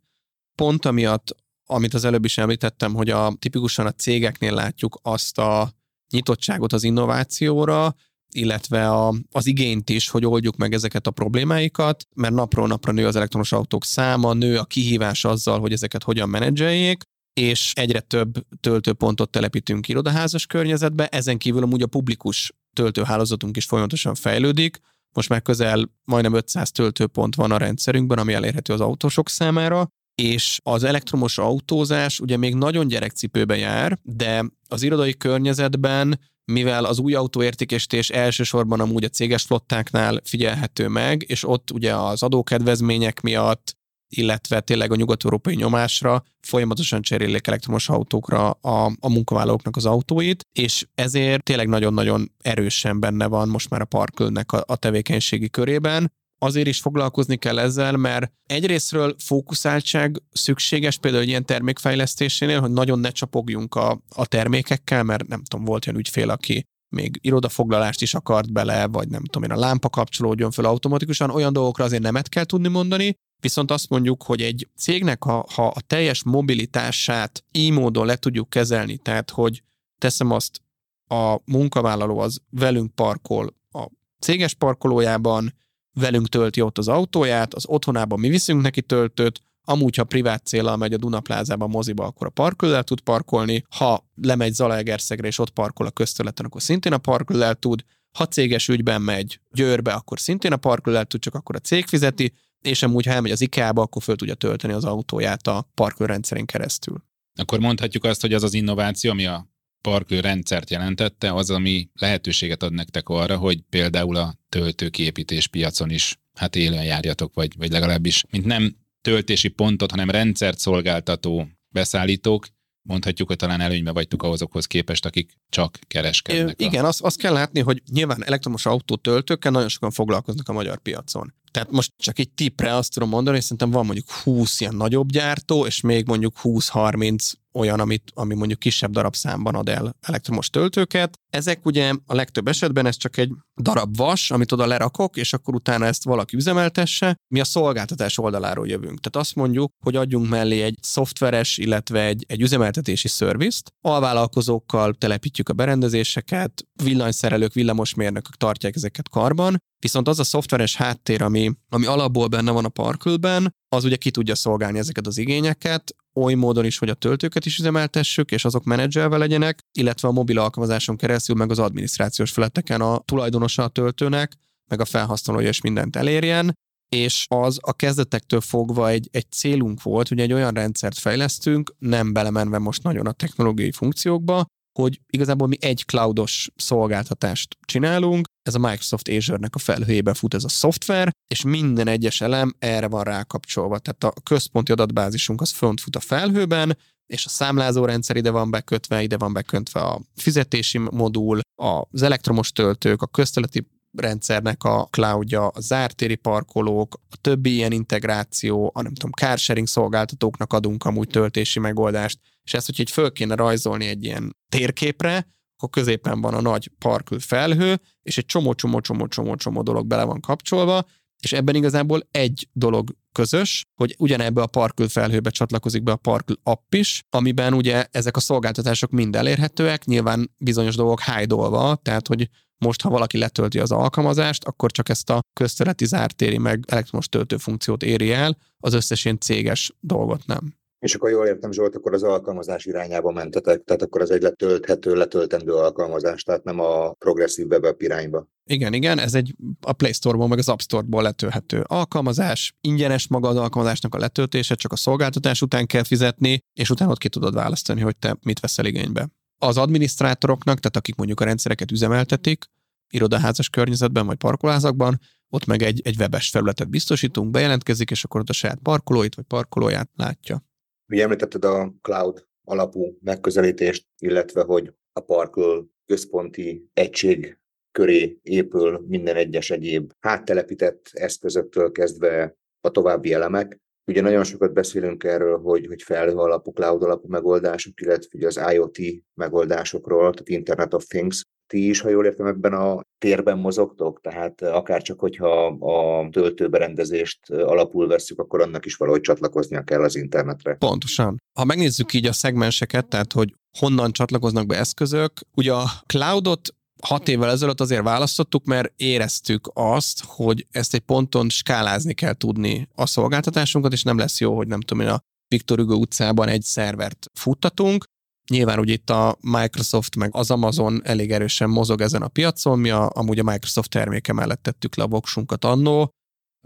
D: Pont amiatt amit az előbb is említettem, hogy a tipikusan a cégeknél látjuk azt a nyitottságot az innovációra, illetve a, az igényt is, hogy oldjuk meg ezeket a problémáikat, mert napról napra nő az elektromos autók száma, nő a kihívás azzal, hogy ezeket hogyan menedzseljék, és egyre több töltőpontot telepítünk irodaházas környezetbe, ezen kívül amúgy a publikus töltőhálózatunk is folyamatosan fejlődik, most már közel majdnem 500 töltőpont van a rendszerünkben, ami elérhető az autósok számára, és az elektromos autózás ugye még nagyon gyerekcipőbe jár, de az irodai környezetben mivel az új autóértékesítés elsősorban amúgy a céges flottáknál figyelhető meg, és ott ugye az adókedvezmények miatt, illetve tényleg a nyugat-európai nyomásra folyamatosan cserélik elektromos autókra a, a munkavállalóknak az autóit, és ezért tényleg nagyon-nagyon erősen benne van most már a parkölnek a, a tevékenységi körében, azért is foglalkozni kell ezzel, mert egyrésztről fókuszáltság szükséges például ilyen termékfejlesztésénél, hogy nagyon ne csapogjunk a, a termékekkel, mert nem tudom, volt olyan ügyfél, aki még irodafoglalást is akart bele, vagy nem tudom én, a lámpa kapcsolódjon fel automatikusan, olyan dolgokra azért nemet kell tudni mondani, viszont azt mondjuk, hogy egy cégnek, ha, ha a teljes mobilitását így módon le tudjuk kezelni, tehát hogy teszem azt, a munkavállaló az velünk parkol a céges parkolójában, velünk tölti ott az autóját, az otthonában mi viszünk neki töltőt, amúgy, ha privát célral megy a Dunaplázában moziba, akkor a parkolódál tud parkolni, ha lemegy Zalaegerszegre és ott parkol a közterületen, akkor szintén a parkolódál tud, ha céges ügyben megy Győrbe, akkor szintén a parkolódál tud, csak akkor a cég fizeti, és amúgy, ha elmegy az IKEA-ba, akkor föl tudja tölteni az autóját a parkolórendszerén keresztül.
B: Akkor mondhatjuk azt, hogy az az innováció, ami a parklő rendszert jelentette, az, ami lehetőséget ad nektek arra, hogy például a töltőképítés piacon is hát élően járjatok, vagy, vagy legalábbis, mint nem töltési pontot, hanem rendszert szolgáltató beszállítók, mondhatjuk, hogy talán előnybe vagytok ahhozokhoz képest, akik csak kereskednek.
D: É, igen, azt, azt kell látni, hogy nyilván elektromos autó töltőkkel nagyon sokan foglalkoznak a magyar piacon. Tehát most csak egy tipre azt tudom mondani, hogy szerintem van mondjuk 20 ilyen nagyobb gyártó, és még mondjuk 20-30 olyan, amit, ami mondjuk kisebb darabszámban ad el elektromos töltőket. Ezek ugye a legtöbb esetben ez csak egy darab vas, amit oda lerakok, és akkor utána ezt valaki üzemeltesse. Mi a szolgáltatás oldaláról jövünk. Tehát azt mondjuk, hogy adjunk mellé egy szoftveres, illetve egy, egy üzemeltetési szervizt. Alvállalkozókkal telepítjük a berendezéseket, villanyszerelők, villamosmérnökök tartják ezeket karban, Viszont az a szoftveres háttér, ami, ami alapból benne van a parkülben, az ugye ki tudja szolgálni ezeket az igényeket, oly módon is, hogy a töltőket is üzemeltessük, és azok menedzselve legyenek, illetve a mobil alkalmazáson keresztül, meg az adminisztrációs feleteken a tulajdonosa a töltőnek, meg a felhasználója is mindent elérjen, és az a kezdetektől fogva egy, egy célunk volt, hogy egy olyan rendszert fejlesztünk, nem belemenve most nagyon a technológiai funkciókba, hogy igazából mi egy cloudos szolgáltatást csinálunk, ez a Microsoft Azure-nek a felhőjébe fut ez a szoftver, és minden egyes elem erre van rákapcsolva. Tehát a központi adatbázisunk az fönt fut a felhőben, és a számlázó rendszer ide van bekötve, ide van bekötve a fizetési modul, az elektromos töltők, a közteleti rendszernek a cloudja, a zártéri parkolók, a többi ilyen integráció, a nem tudom, carsharing szolgáltatóknak adunk amúgy töltési megoldást, és ezt, hogy így föl kéne rajzolni egy ilyen térképre, akkor középen van a nagy parkül felhő, és egy csomó-csomó-csomó-csomó-csomó dolog bele van kapcsolva, és ebben igazából egy dolog közös, hogy ugyanebbe a Parkül felhőbe csatlakozik be a Parkül app is, amiben ugye ezek a szolgáltatások mind elérhetőek, nyilván bizonyos dolgok hájdolva, tehát hogy most, ha valaki letölti az alkalmazást, akkor csak ezt a köztereti zártéri meg elektromos töltő funkciót éri el, az összes ilyen céges dolgot nem.
C: És akkor jól értem, Zsolt, akkor az alkalmazás irányába mentetek, tehát akkor az egy letölthető, letöltendő alkalmazás, tehát nem a progresszív web irányba.
D: Igen, igen, ez egy a Play Store-ból, meg az App Store-ból letölthető alkalmazás, ingyenes maga az alkalmazásnak a letöltése, csak a szolgáltatás után kell fizetni, és utána ott ki tudod választani, hogy te mit veszel igénybe. Az adminisztrátoroknak, tehát akik mondjuk a rendszereket üzemeltetik, irodaházas környezetben vagy parkolázakban, ott meg egy, egy webes felületet biztosítunk, bejelentkezik, és akkor ott a saját parkolóit vagy parkolóját látja.
C: Ugye említetted a cloud alapú megközelítést, illetve hogy a Parkl központi egység köré épül minden egyes egyéb háttelepített eszközöktől kezdve a további elemek. Ugye nagyon sokat beszélünk erről, hogy, hogy felhő alapú, cloud alapú megoldások, illetve az IoT megoldásokról, tehát Internet of Things. Ti is, ha jól értem, ebben a térben mozogtok, tehát akár csak, hogyha a töltőberendezést alapul veszük, akkor annak is valahogy csatlakoznia kell az internetre.
D: Pontosan. Ha megnézzük így a szegmenseket, tehát hogy honnan csatlakoznak be eszközök, ugye a cloudot hat évvel ezelőtt azért választottuk, mert éreztük azt, hogy ezt egy ponton skálázni kell tudni a szolgáltatásunkat, és nem lesz jó, hogy nem tudom én a Viktor Hugo utcában egy szervert futtatunk. Nyilván ugye itt a Microsoft meg az Amazon elég erősen mozog ezen a piacon, mi a, amúgy a Microsoft terméke mellett tettük le a voksunkat annó.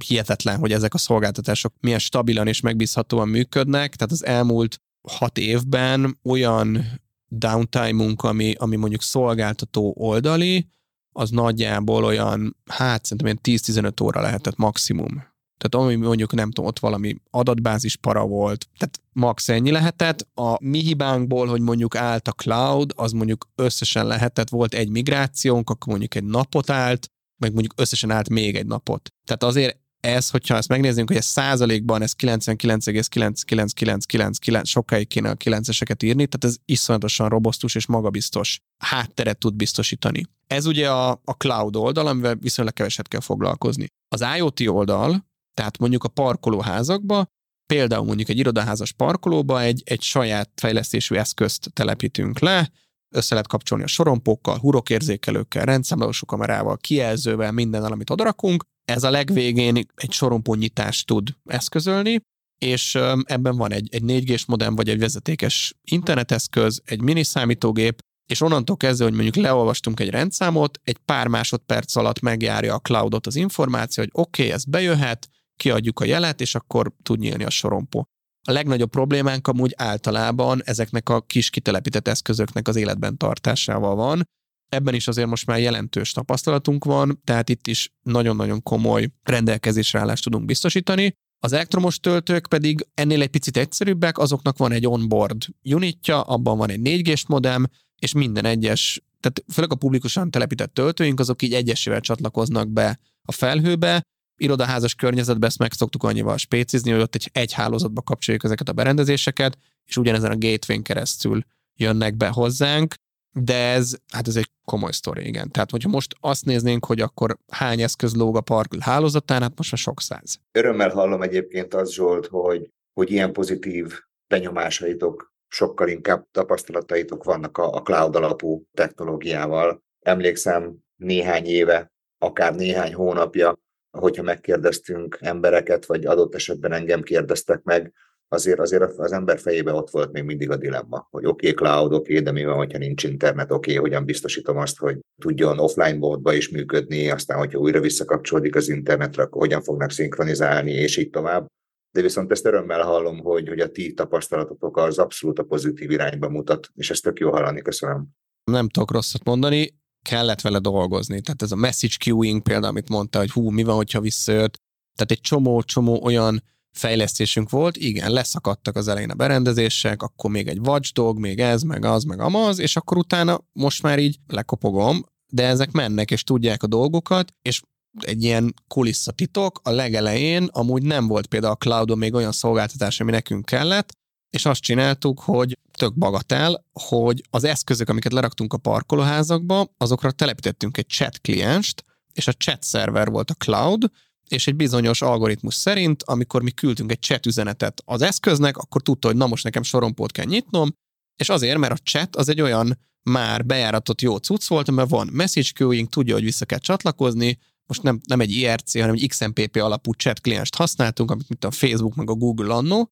D: Hihetetlen, hogy ezek a szolgáltatások milyen stabilan és megbízhatóan működnek, tehát az elmúlt hat évben olyan downtime-unk, ami, ami mondjuk szolgáltató oldali, az nagyjából olyan, hát szerintem ilyen 10-15 óra lehetett maximum. Tehát ami mondjuk nem tudom, ott valami adatbázis para volt, tehát max ennyi lehetett. A mi hibánkból, hogy mondjuk állt a cloud, az mondjuk összesen lehetett, volt egy migrációnk, akkor mondjuk egy napot állt, meg mondjuk összesen állt még egy napot. Tehát azért ez, hogyha ezt megnézzünk, hogy ez százalékban ez 99,99999 sokáig kéne a 9-eseket írni, tehát ez iszonyatosan robosztus és magabiztos hátteret tud biztosítani. Ez ugye a, a cloud oldal, amivel viszonylag keveset kell foglalkozni. Az IoT oldal, tehát mondjuk a parkolóházakba, például mondjuk egy irodaházas parkolóba egy, egy saját fejlesztésű eszközt telepítünk le, össze lehet kapcsolni a sorompókkal, hurokérzékelőkkel, rendszámlálósú kamerával, kijelzővel, minden, amit odarakunk. Ez a legvégén egy sorompó nyitást tud eszközölni, és ebben van egy, egy 4G-s modem, vagy egy vezetékes interneteszköz, egy mini számítógép, és onnantól kezdve, hogy mondjuk leolvastunk egy rendszámot, egy pár másodperc alatt megjárja a cloudot az információ, hogy oké, okay, ez bejöhet, kiadjuk a jelet, és akkor tud nyílni a sorompó. A legnagyobb problémánk amúgy általában ezeknek a kis kitelepített eszközöknek az életben tartásával van. Ebben is azért most már jelentős tapasztalatunk van, tehát itt is nagyon-nagyon komoly rendelkezésre állást tudunk biztosítani. Az elektromos töltők pedig ennél egy picit egyszerűbbek, azoknak van egy onboard unitja, abban van egy 4G-s modem, és minden egyes, tehát főleg a publikusan telepített töltőink, azok így egyesével csatlakoznak be a felhőbe, irodaházas környezetben ezt meg szoktuk annyival spécizni, hogy ott egy, egy hálózatba kapcsoljuk ezeket a berendezéseket, és ugyanezen a gateway keresztül jönnek be hozzánk, de ez, hát ez egy komoly sztori, igen. Tehát, hogyha most azt néznénk, hogy akkor hány eszköz lóg a park hálózatán, hát most már sok száz.
C: Örömmel hallom egyébként az, Zsolt, hogy, hogy ilyen pozitív benyomásaitok, sokkal inkább tapasztalataitok vannak a, a cloud alapú technológiával. Emlékszem néhány éve, akár néhány hónapja hogyha megkérdeztünk embereket, vagy adott esetben engem kérdeztek meg, azért, azért az ember fejébe ott volt még mindig a dilemma, hogy oké, okay, cloud, oké, okay, de mi van, hogyha nincs internet, oké, okay, hogyan biztosítom azt, hogy tudjon offline módba is működni, aztán, hogyha újra visszakapcsolódik az internetre, akkor hogyan fognak szinkronizálni, és így tovább. De viszont ezt örömmel hallom, hogy, hogy a ti tapasztalatotok az abszolút a pozitív irányba mutat, és ezt tök jó hallani, köszönöm.
D: Nem tudok rosszat mondani kellett vele dolgozni. Tehát ez a message queuing például, amit mondta, hogy hú, mi van, hogyha visszajött. Tehát egy csomó-csomó olyan fejlesztésünk volt, igen, leszakadtak az elején a berendezések, akkor még egy watchdog, még ez, meg az, meg amaz, és akkor utána most már így lekopogom, de ezek mennek, és tudják a dolgokat, és egy ilyen kulisszatitok, a legelején amúgy nem volt például a cloudon még olyan szolgáltatás, ami nekünk kellett, és azt csináltuk, hogy tök bagatel, hogy az eszközök, amiket leraktunk a parkolóházakba, azokra telepítettünk egy chat klienst, és a chat szerver volt a cloud, és egy bizonyos algoritmus szerint, amikor mi küldtünk egy chat üzenetet az eszköznek, akkor tudta, hogy na most nekem sorompót kell nyitnom, és azért, mert a chat az egy olyan már bejáratott jó cucc volt, mert van message queuing, tudja, hogy vissza kell csatlakozni, most nem, nem egy IRC, hanem egy XMPP alapú chat klienst használtunk, amit mint a Facebook meg a Google annó,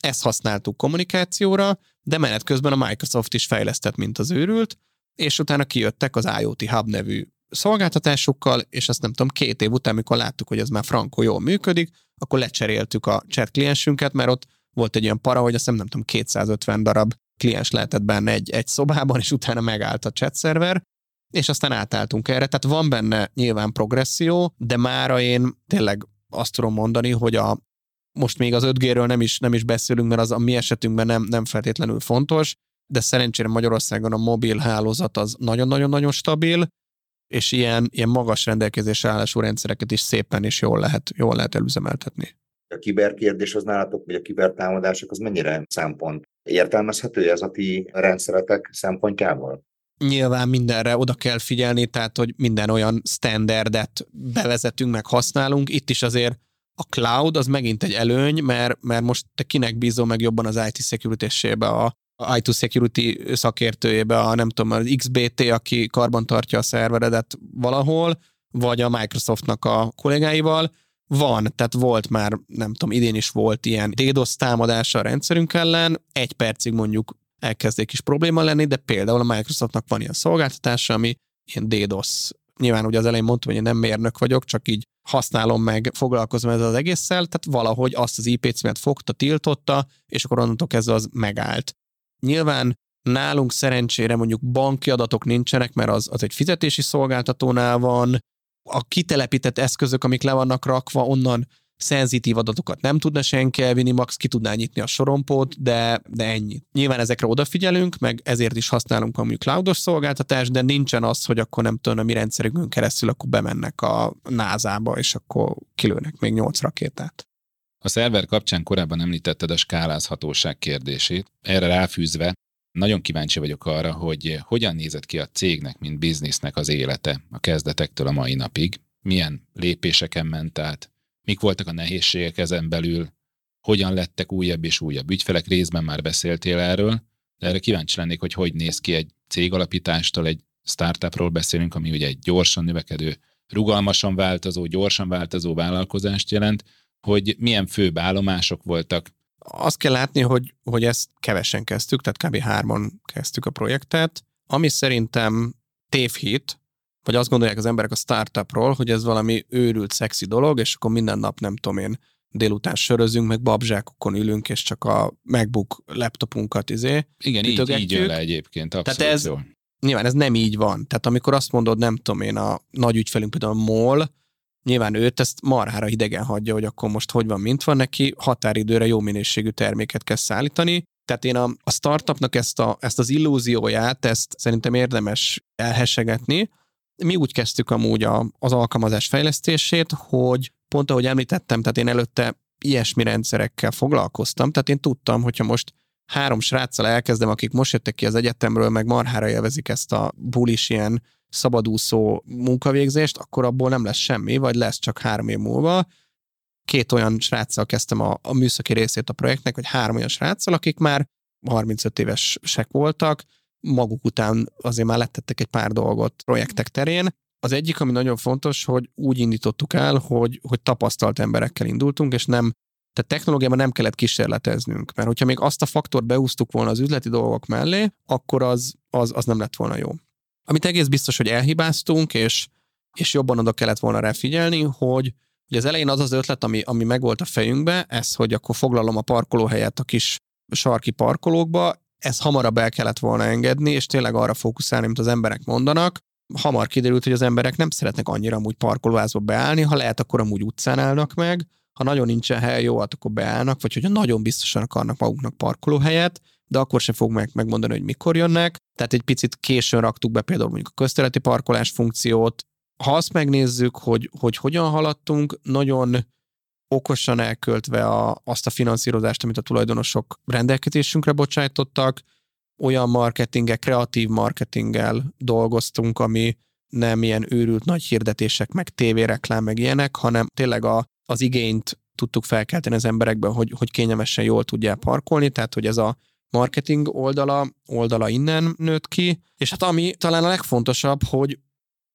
D: ezt használtuk kommunikációra, de menet közben a Microsoft is fejlesztett, mint az őrült, és utána kijöttek az IoT Hub nevű szolgáltatásukkal, és azt nem tudom, két év után, amikor láttuk, hogy ez már frankó jól működik, akkor lecseréltük a chat kliensünket, mert ott volt egy olyan para, hogy azt nem, nem tudom, 250 darab kliens lehetett benne egy, egy szobában, és utána megállt a chat szerver, és aztán átálltunk erre. Tehát van benne nyilván progresszió, de mára én tényleg azt tudom mondani, hogy a, most még az 5G-ről nem is, nem is beszélünk, mert az a mi esetünkben nem, nem feltétlenül fontos, de szerencsére Magyarországon a mobil hálózat az nagyon-nagyon-nagyon stabil, és ilyen, ilyen magas rendelkezésre állású rendszereket is szépen és jól lehet, jól lehet elüzemeltetni.
C: A kiberkérdés az nálatok, vagy a kibertámadások, az mennyire szempont? Értelmezhető ez a ti rendszeretek szempontjából?
D: Nyilván mindenre oda kell figyelni, tehát hogy minden olyan standardet bevezetünk, meg használunk. Itt is azért a cloud az megint egy előny, mert, mert most te kinek bízol meg jobban az IT security a a IT security szakértőjébe, a nem tudom, az XBT, aki karbantartja a szerveredet valahol, vagy a Microsoftnak a kollégáival, van, tehát volt már, nem tudom, idén is volt ilyen DDoS támadása a rendszerünk ellen, egy percig mondjuk elkezd egy kis probléma lenni, de például a Microsoftnak van ilyen szolgáltatása, ami ilyen DDoS. Nyilván ugye az elején mondtam, hogy én nem mérnök vagyok, csak így használom meg, foglalkozom ezzel az egésszel, tehát valahogy azt az IP címet fogta, tiltotta, és akkor onnantól kezdve az megállt. Nyilván nálunk szerencsére mondjuk banki adatok nincsenek, mert az, az egy fizetési szolgáltatónál van, a kitelepített eszközök, amik le vannak rakva, onnan szenzitív adatokat nem tudna senki elvinni, max ki tudná nyitni a sorompót, de, de ennyi. Nyilván ezekre odafigyelünk, meg ezért is használunk mondjuk cloudos szolgáltatást, de nincsen az, hogy akkor nem tudom, a mi rendszerünkön keresztül akkor bemennek a názába, és akkor kilőnek még nyolc rakétát.
B: A szerver kapcsán korábban említetted a skálázhatóság kérdését. Erre ráfűzve nagyon kíváncsi vagyok arra, hogy hogyan nézett ki a cégnek, mint biznisznek az élete a kezdetektől a mai napig. Milyen lépéseken ment át, mik voltak a nehézségek ezen belül, hogyan lettek újabb és újabb ügyfelek, részben már beszéltél erről, de erre kíváncsi lennék, hogy hogy néz ki egy cégalapítástól, egy startupról beszélünk, ami ugye egy gyorsan növekedő, rugalmasan változó, gyorsan változó vállalkozást jelent, hogy milyen főbb állomások voltak.
D: Azt kell látni, hogy, hogy ezt kevesen kezdtük, tehát kb. hárman kezdtük a projektet, ami szerintem tévhit, vagy azt gondolják az emberek a startupról, hogy ez valami őrült, szexi dolog, és akkor minden nap, nem tudom én, délután sörözünk, meg babzsákokon ülünk, és csak a MacBook laptopunkat izé.
B: Igen, így, így jön le egyébként, abszolút
D: Tehát ez,
B: jó.
D: Nyilván ez nem így van. Tehát amikor azt mondod, nem tudom én, a nagy ügyfelünk például a MOL, nyilván őt ezt marhára hidegen hagyja, hogy akkor most hogy van, mint van neki, határidőre jó minőségű terméket kell szállítani. Tehát én a, a startupnak ezt, a, ezt az illúzióját, ezt szerintem érdemes elhessegetni. Mi úgy kezdtük amúgy a, az alkalmazás fejlesztését, hogy pont ahogy említettem, tehát én előtte ilyesmi rendszerekkel foglalkoztam, tehát én tudtam, hogyha most három sráccal elkezdem, akik most jöttek ki az egyetemről, meg marhára élvezik ezt a bulis ilyen szabadúszó munkavégzést, akkor abból nem lesz semmi, vagy lesz csak három év múlva. Két olyan sráccal kezdtem a, a műszaki részét a projektnek, vagy három olyan sráccal, akik már 35 évesek voltak, maguk után azért már lettettek egy pár dolgot projektek terén. Az egyik, ami nagyon fontos, hogy úgy indítottuk el, hogy, hogy tapasztalt emberekkel indultunk, és nem tehát technológiában nem kellett kísérleteznünk, mert hogyha még azt a faktort beúztuk volna az üzleti dolgok mellé, akkor az, az, az nem lett volna jó. Amit egész biztos, hogy elhibáztunk, és, és jobban oda kellett volna rá figyelni, hogy Ugye az elején az az ötlet, ami, ami megvolt a fejünkbe, ez, hogy akkor foglalom a parkolóhelyet a kis sarki parkolókba, ez hamarabb el kellett volna engedni, és tényleg arra fókuszálni, mint az emberek mondanak. Hamar kiderült, hogy az emberek nem szeretnek annyira amúgy parkolóházba beállni, ha lehet, akkor amúgy utcán állnak meg, ha nagyon nincsen hely, jó, hát akkor beállnak, vagy hogyha nagyon biztosan akarnak maguknak parkolóhelyet, de akkor sem fog meg megmondani, hogy mikor jönnek. Tehát egy picit későn raktuk be például mondjuk a közterületi parkolás funkciót. Ha azt megnézzük, hogy, hogy hogyan haladtunk, nagyon okosan elköltve a, azt a finanszírozást, amit a tulajdonosok rendelkezésünkre bocsájtottak, olyan marketinggel, kreatív marketinggel dolgoztunk, ami nem ilyen őrült nagy hirdetések, meg tévéreklám, meg ilyenek, hanem tényleg a, az igényt tudtuk felkelteni az emberekben, hogy, hogy kényelmesen jól tudják parkolni, tehát hogy ez a marketing oldala, oldala innen nőtt ki, és hát ami talán a legfontosabb, hogy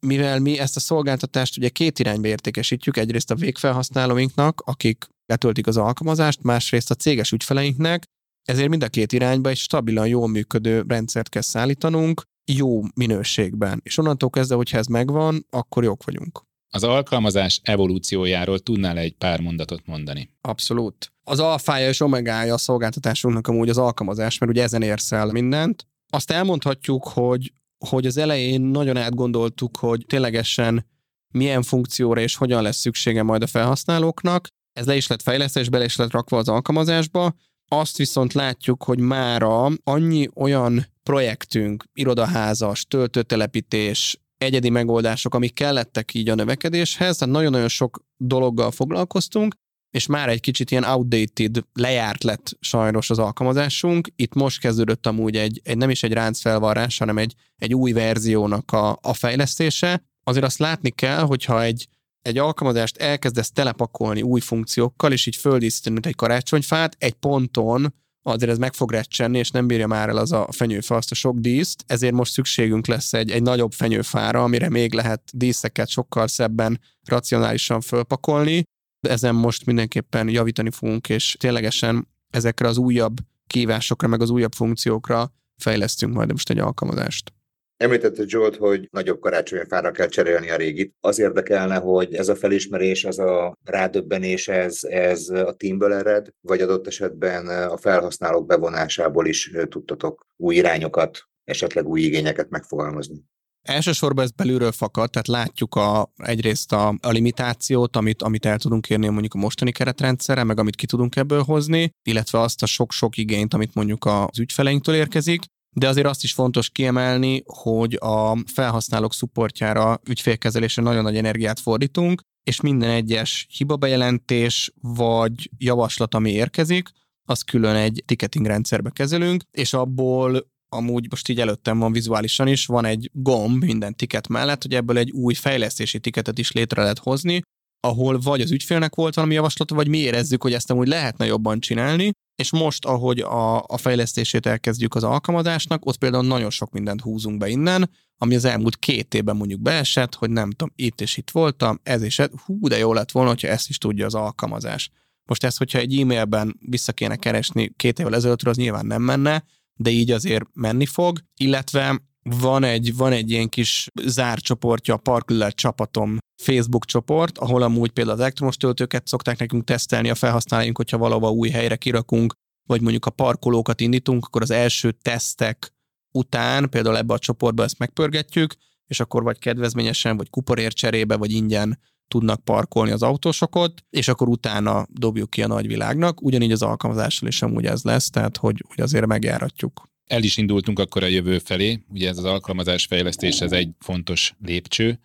D: mivel mi ezt a szolgáltatást ugye két irányba értékesítjük, egyrészt a végfelhasználóinknak, akik letöltik az alkalmazást, másrészt a céges ügyfeleinknek, ezért mind a két irányba egy stabilan jól működő rendszert kell szállítanunk, jó minőségben. És onnantól kezdve, hogyha ez megvan, akkor jók vagyunk.
B: Az alkalmazás evolúciójáról tudnál egy pár mondatot mondani?
D: Abszolút. Az alfája és omegája a szolgáltatásunknak amúgy az alkalmazás, mert ugye ezen érsz el mindent. Azt elmondhatjuk, hogy, hogy az elején nagyon átgondoltuk, hogy ténylegesen milyen funkcióra és hogyan lesz szüksége majd a felhasználóknak. Ez le is lett fejlesztve, és bele is lett rakva az alkalmazásba. Azt viszont látjuk, hogy mára annyi olyan projektünk, irodaházas, töltőtelepítés, egyedi megoldások, amik kellettek így a növekedéshez, tehát nagyon-nagyon sok dologgal foglalkoztunk, és már egy kicsit ilyen outdated, lejárt lett sajnos az alkalmazásunk. Itt most kezdődött amúgy egy, egy nem is egy ráncfelvarrás, hanem egy, egy új verziónak a, a fejlesztése. Azért azt látni kell, hogyha egy, egy alkalmazást elkezdesz telepakolni új funkciókkal, és így földíszíteni, mint egy karácsonyfát, egy ponton azért ez meg fog recsenni, és nem bírja már el az a fenyőfa azt a sok díszt, ezért most szükségünk lesz egy, egy nagyobb fenyőfára, amire még lehet díszeket sokkal szebben, racionálisan fölpakolni. Ezen most mindenképpen javítani fogunk, és ténylegesen ezekre az újabb kívásokra, meg az újabb funkciókra fejlesztünk majd most egy alkalmazást.
C: Említette Zsolt, hogy nagyobb karácsonyfára kell cserélni a régit. Az érdekelne, hogy ez a felismerés, ez a rádöbbenés, ez, ez a teamből ered, vagy adott esetben a felhasználók bevonásából is tudtatok új irányokat, esetleg új igényeket megfogalmazni?
D: Elsősorban ez belülről fakad, tehát látjuk a, egyrészt a, a limitációt, amit, amit el tudunk érni mondjuk a mostani keretrendszerre, meg amit ki tudunk ebből hozni, illetve azt a sok-sok igényt, amit mondjuk az ügyfeleinktől érkezik, de azért azt is fontos kiemelni, hogy a felhasználók szupportjára, ügyfélkezelésre nagyon nagy energiát fordítunk, és minden egyes hibabejelentés vagy javaslat, ami érkezik, az külön egy ticketing rendszerbe kezelünk, és abból amúgy most így előttem van vizuálisan is, van egy gomb minden tiket mellett, hogy ebből egy új fejlesztési tiketet is létre lehet hozni, ahol vagy az ügyfélnek volt valami javaslata, vagy mi érezzük, hogy ezt amúgy lehetne jobban csinálni, és most, ahogy a, a fejlesztését elkezdjük az alkalmazásnak, ott például nagyon sok mindent húzunk be innen, ami az elmúlt két évben mondjuk beesett, hogy nem tudom, itt és itt voltam, ez és ez, hú, de jó lett volna, hogyha ezt is tudja az alkalmazás. Most ezt, hogyha egy e-mailben vissza kéne keresni két évvel ezelőttről, az nyilván nem menne, de így azért menni fog, illetve van egy, van egy ilyen kis zárcsoportja, a Parküller csapatom Facebook csoport, ahol amúgy például az elektromos töltőket szokták nekünk tesztelni a felhasználóink, hogyha valahova új helyre kirakunk, vagy mondjuk a parkolókat indítunk, akkor az első tesztek után például ebbe a csoportba ezt megpörgetjük, és akkor vagy kedvezményesen, vagy kuporér cserébe, vagy ingyen tudnak parkolni az autósokot, és akkor utána dobjuk ki a nagyvilágnak. Ugyanígy az alkalmazással is amúgy ez lesz, tehát hogy, hogy azért megjáratjuk
B: el is indultunk akkor a jövő felé, ugye ez az alkalmazás fejlesztés, ez egy fontos lépcső.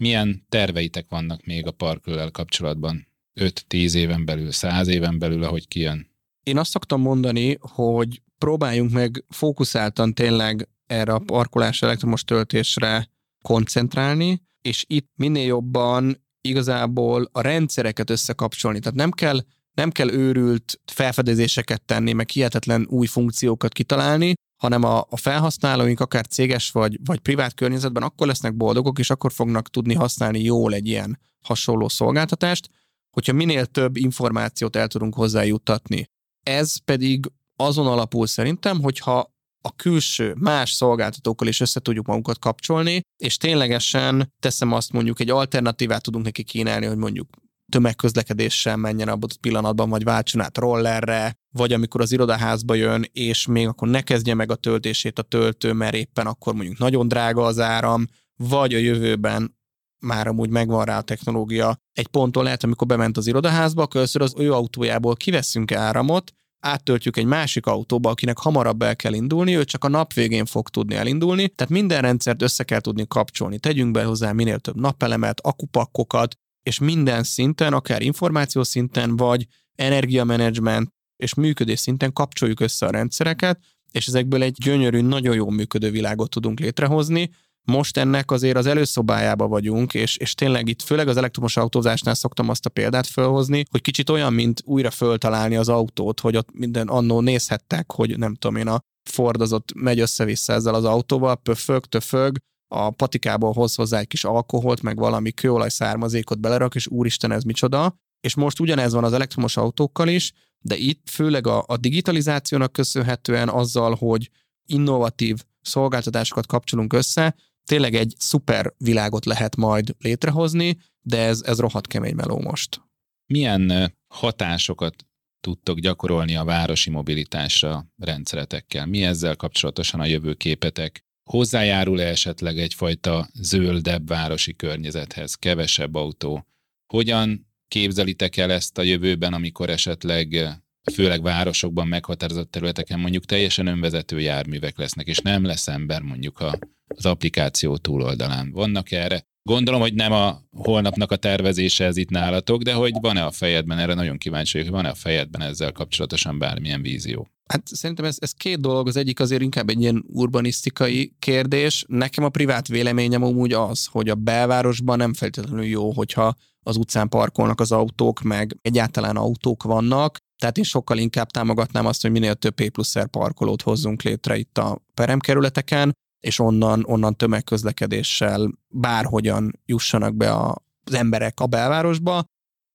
B: Milyen terveitek vannak még a parkölel kapcsolatban? 5-10 éven belül, 100 éven belül, ahogy kijön?
D: Én azt szoktam mondani, hogy próbáljunk meg fókuszáltan tényleg erre a parkolás elektromos töltésre koncentrálni, és itt minél jobban igazából a rendszereket összekapcsolni. Tehát nem kell nem kell őrült felfedezéseket tenni, meg hihetetlen új funkciókat kitalálni, hanem a, a felhasználóink akár céges vagy, vagy privát környezetben akkor lesznek boldogok, és akkor fognak tudni használni jól egy ilyen hasonló szolgáltatást, hogyha minél több információt el tudunk hozzájuttatni. Ez pedig azon alapul szerintem, hogyha a külső más szolgáltatókkal is össze tudjuk magunkat kapcsolni, és ténylegesen teszem azt mondjuk egy alternatívát tudunk neki kínálni, hogy mondjuk tömegközlekedéssel menjen abban a pillanatban, vagy váltson át rollerre, vagy amikor az irodaházba jön, és még akkor ne kezdje meg a töltését a töltő, mert éppen akkor mondjuk nagyon drága az áram, vagy a jövőben már amúgy megvan rá a technológia. Egy ponton lehet, amikor bement az irodaházba, akkor az ő autójából kiveszünk áramot, áttöltjük egy másik autóba, akinek hamarabb el kell indulni, ő csak a nap végén fog tudni elindulni, tehát minden rendszert össze kell tudni kapcsolni. Tegyünk be hozzá minél több napelemet, akupakkokat, és minden szinten, akár információ szinten, vagy energiamenedzsment és működés szinten kapcsoljuk össze a rendszereket, és ezekből egy gyönyörű, nagyon jó működő világot tudunk létrehozni. Most ennek azért az előszobájába vagyunk, és, és tényleg itt főleg az elektromos autózásnál szoktam azt a példát felhozni, hogy kicsit olyan, mint újra föltalálni az autót, hogy ott minden annó nézhettek, hogy nem tudom én, a Ford az ott megy össze-vissza ezzel az autóval, pöfög, töfög, a patikából hoz hozzá egy kis alkoholt, meg valami kőolaj származékot belerak, és úristen, ez micsoda. És most ugyanez van az elektromos autókkal is, de itt főleg a, a digitalizációnak köszönhetően azzal, hogy innovatív szolgáltatásokat kapcsolunk össze, tényleg egy szuper világot lehet majd létrehozni, de ez, ez rohadt kemény meló most.
B: Milyen hatásokat tudtok gyakorolni a városi mobilitásra rendszeretekkel? Mi ezzel kapcsolatosan a jövőképetek? hozzájárul-e esetleg egyfajta zöldebb városi környezethez, kevesebb autó? Hogyan képzelitek el ezt a jövőben, amikor esetleg főleg városokban meghatározott területeken mondjuk teljesen önvezető járművek lesznek, és nem lesz ember mondjuk a, az applikáció túloldalán. Vannak erre Gondolom, hogy nem a holnapnak a tervezése ez itt nálatok, de hogy van-e a fejedben, erre nagyon kíváncsi vagyok, van-e a fejedben ezzel kapcsolatosan bármilyen vízió?
D: Hát szerintem ez, ez két dolog, az egyik azért inkább egy ilyen urbanisztikai kérdés. Nekem a privát véleményem úgy az, hogy a belvárosban nem feltétlenül jó, hogyha az utcán parkolnak az autók, meg egyáltalán autók vannak. Tehát én sokkal inkább támogatnám azt, hogy minél több P plusz parkolót hozzunk létre itt a peremkerületeken, és onnan, onnan tömegközlekedéssel bárhogyan jussanak be a, az emberek a belvárosba.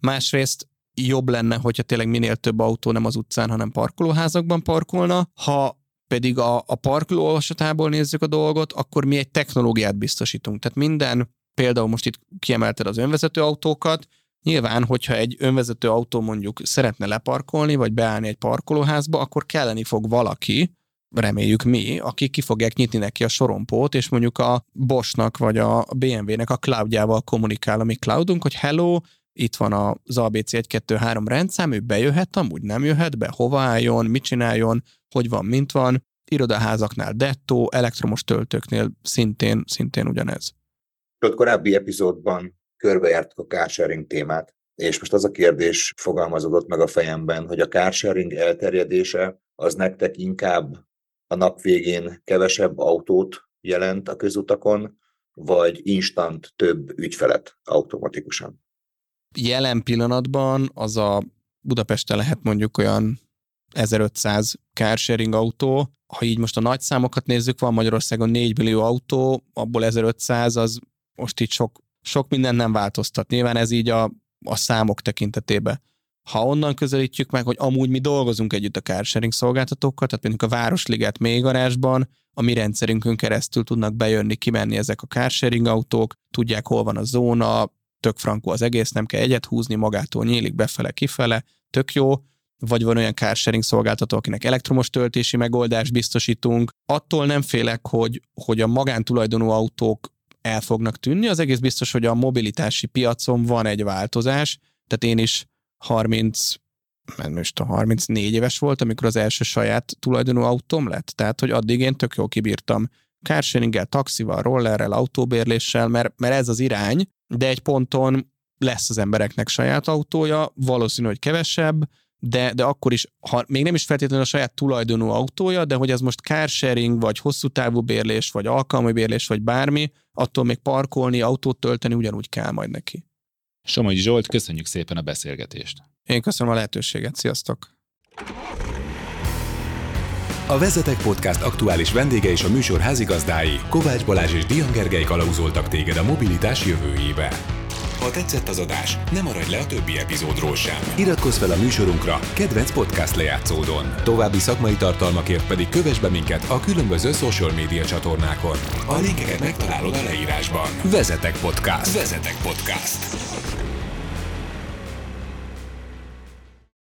D: Másrészt jobb lenne, hogyha tényleg minél több autó nem az utcán, hanem parkolóházakban parkolna. Ha pedig a, a parkoló olvasatából nézzük a dolgot, akkor mi egy technológiát biztosítunk. Tehát minden, például most itt kiemelted az önvezető autókat, Nyilván, hogyha egy önvezető autó mondjuk szeretne leparkolni, vagy beállni egy parkolóházba, akkor kelleni fog valaki, reméljük mi, akik ki fogják nyitni neki a sorompót, és mondjuk a Boschnak vagy a BMW-nek a cloudjával kommunikál a mi cloudunk, hogy hello, itt van az ABC 123 rendszám, ő bejöhet, amúgy nem jöhet be, hova álljon, mit csináljon, hogy van, mint van. Irodaházaknál dettó, elektromos töltőknél szintén, szintén ugyanez.
C: Ott korábbi epizódban körbejártuk a carsharing témát, és most az a kérdés fogalmazódott meg a fejemben, hogy a carsharing elterjedése az nektek inkább a nap végén kevesebb autót jelent a közutakon, vagy instant több ügyfelet automatikusan?
D: Jelen pillanatban az a Budapesten lehet mondjuk olyan 1500 carsharing autó, ha így most a nagy számokat nézzük, van Magyarországon 4 millió autó, abból 1500 az most itt sok, sok minden nem változtat. Nyilván ez így a, a számok tekintetében. Ha onnan közelítjük meg, hogy amúgy mi dolgozunk együtt a carsharing szolgáltatókkal, tehát mondjuk a Városliget mélygarázsban, a mi rendszerünkön keresztül tudnak bejönni, kimenni ezek a carsharing autók, tudják, hol van a zóna, tök frankó az egész, nem kell egyet húzni, magától nyílik befele, kifele, tök jó, vagy van olyan carsharing szolgáltató, akinek elektromos töltési megoldást biztosítunk. Attól nem félek, hogy, hogy a magántulajdonú autók el fognak tűnni, az egész biztos, hogy a mobilitási piacon van egy változás, tehát én is 30 most a 34 éves volt, amikor az első saját tulajdonú autóm lett, tehát hogy addig én tök jól kibírtam carsharinggel, taxival, rollerrel, autóbérléssel, mert, mert ez az irány, de egy ponton lesz az embereknek saját autója, valószínű, hogy kevesebb, de, de akkor is, ha még nem is feltétlenül a saját tulajdonú autója, de hogy ez most carsharing, vagy hosszú távú bérlés, vagy alkalmi bérlés, vagy bármi, attól még parkolni, autót tölteni ugyanúgy kell majd neki.
B: Somogyi Zsolt, köszönjük szépen a beszélgetést.
D: Én köszönöm a lehetőséget, sziasztok!
A: A Vezetek Podcast aktuális vendége és a műsor házigazdái Kovács Balázs és Dian Gergely kalauzoltak téged a mobilitás jövőjébe. Ha tetszett az adás, ne maradj le a többi epizódról sem. Iratkozz fel a műsorunkra kedvenc podcast lejátszódon. További szakmai tartalmakért pedig kövess be minket a különböző social média csatornákon. A linkeket megtalálod a leírásban. Vezetek Podcast. Vezetek Podcast.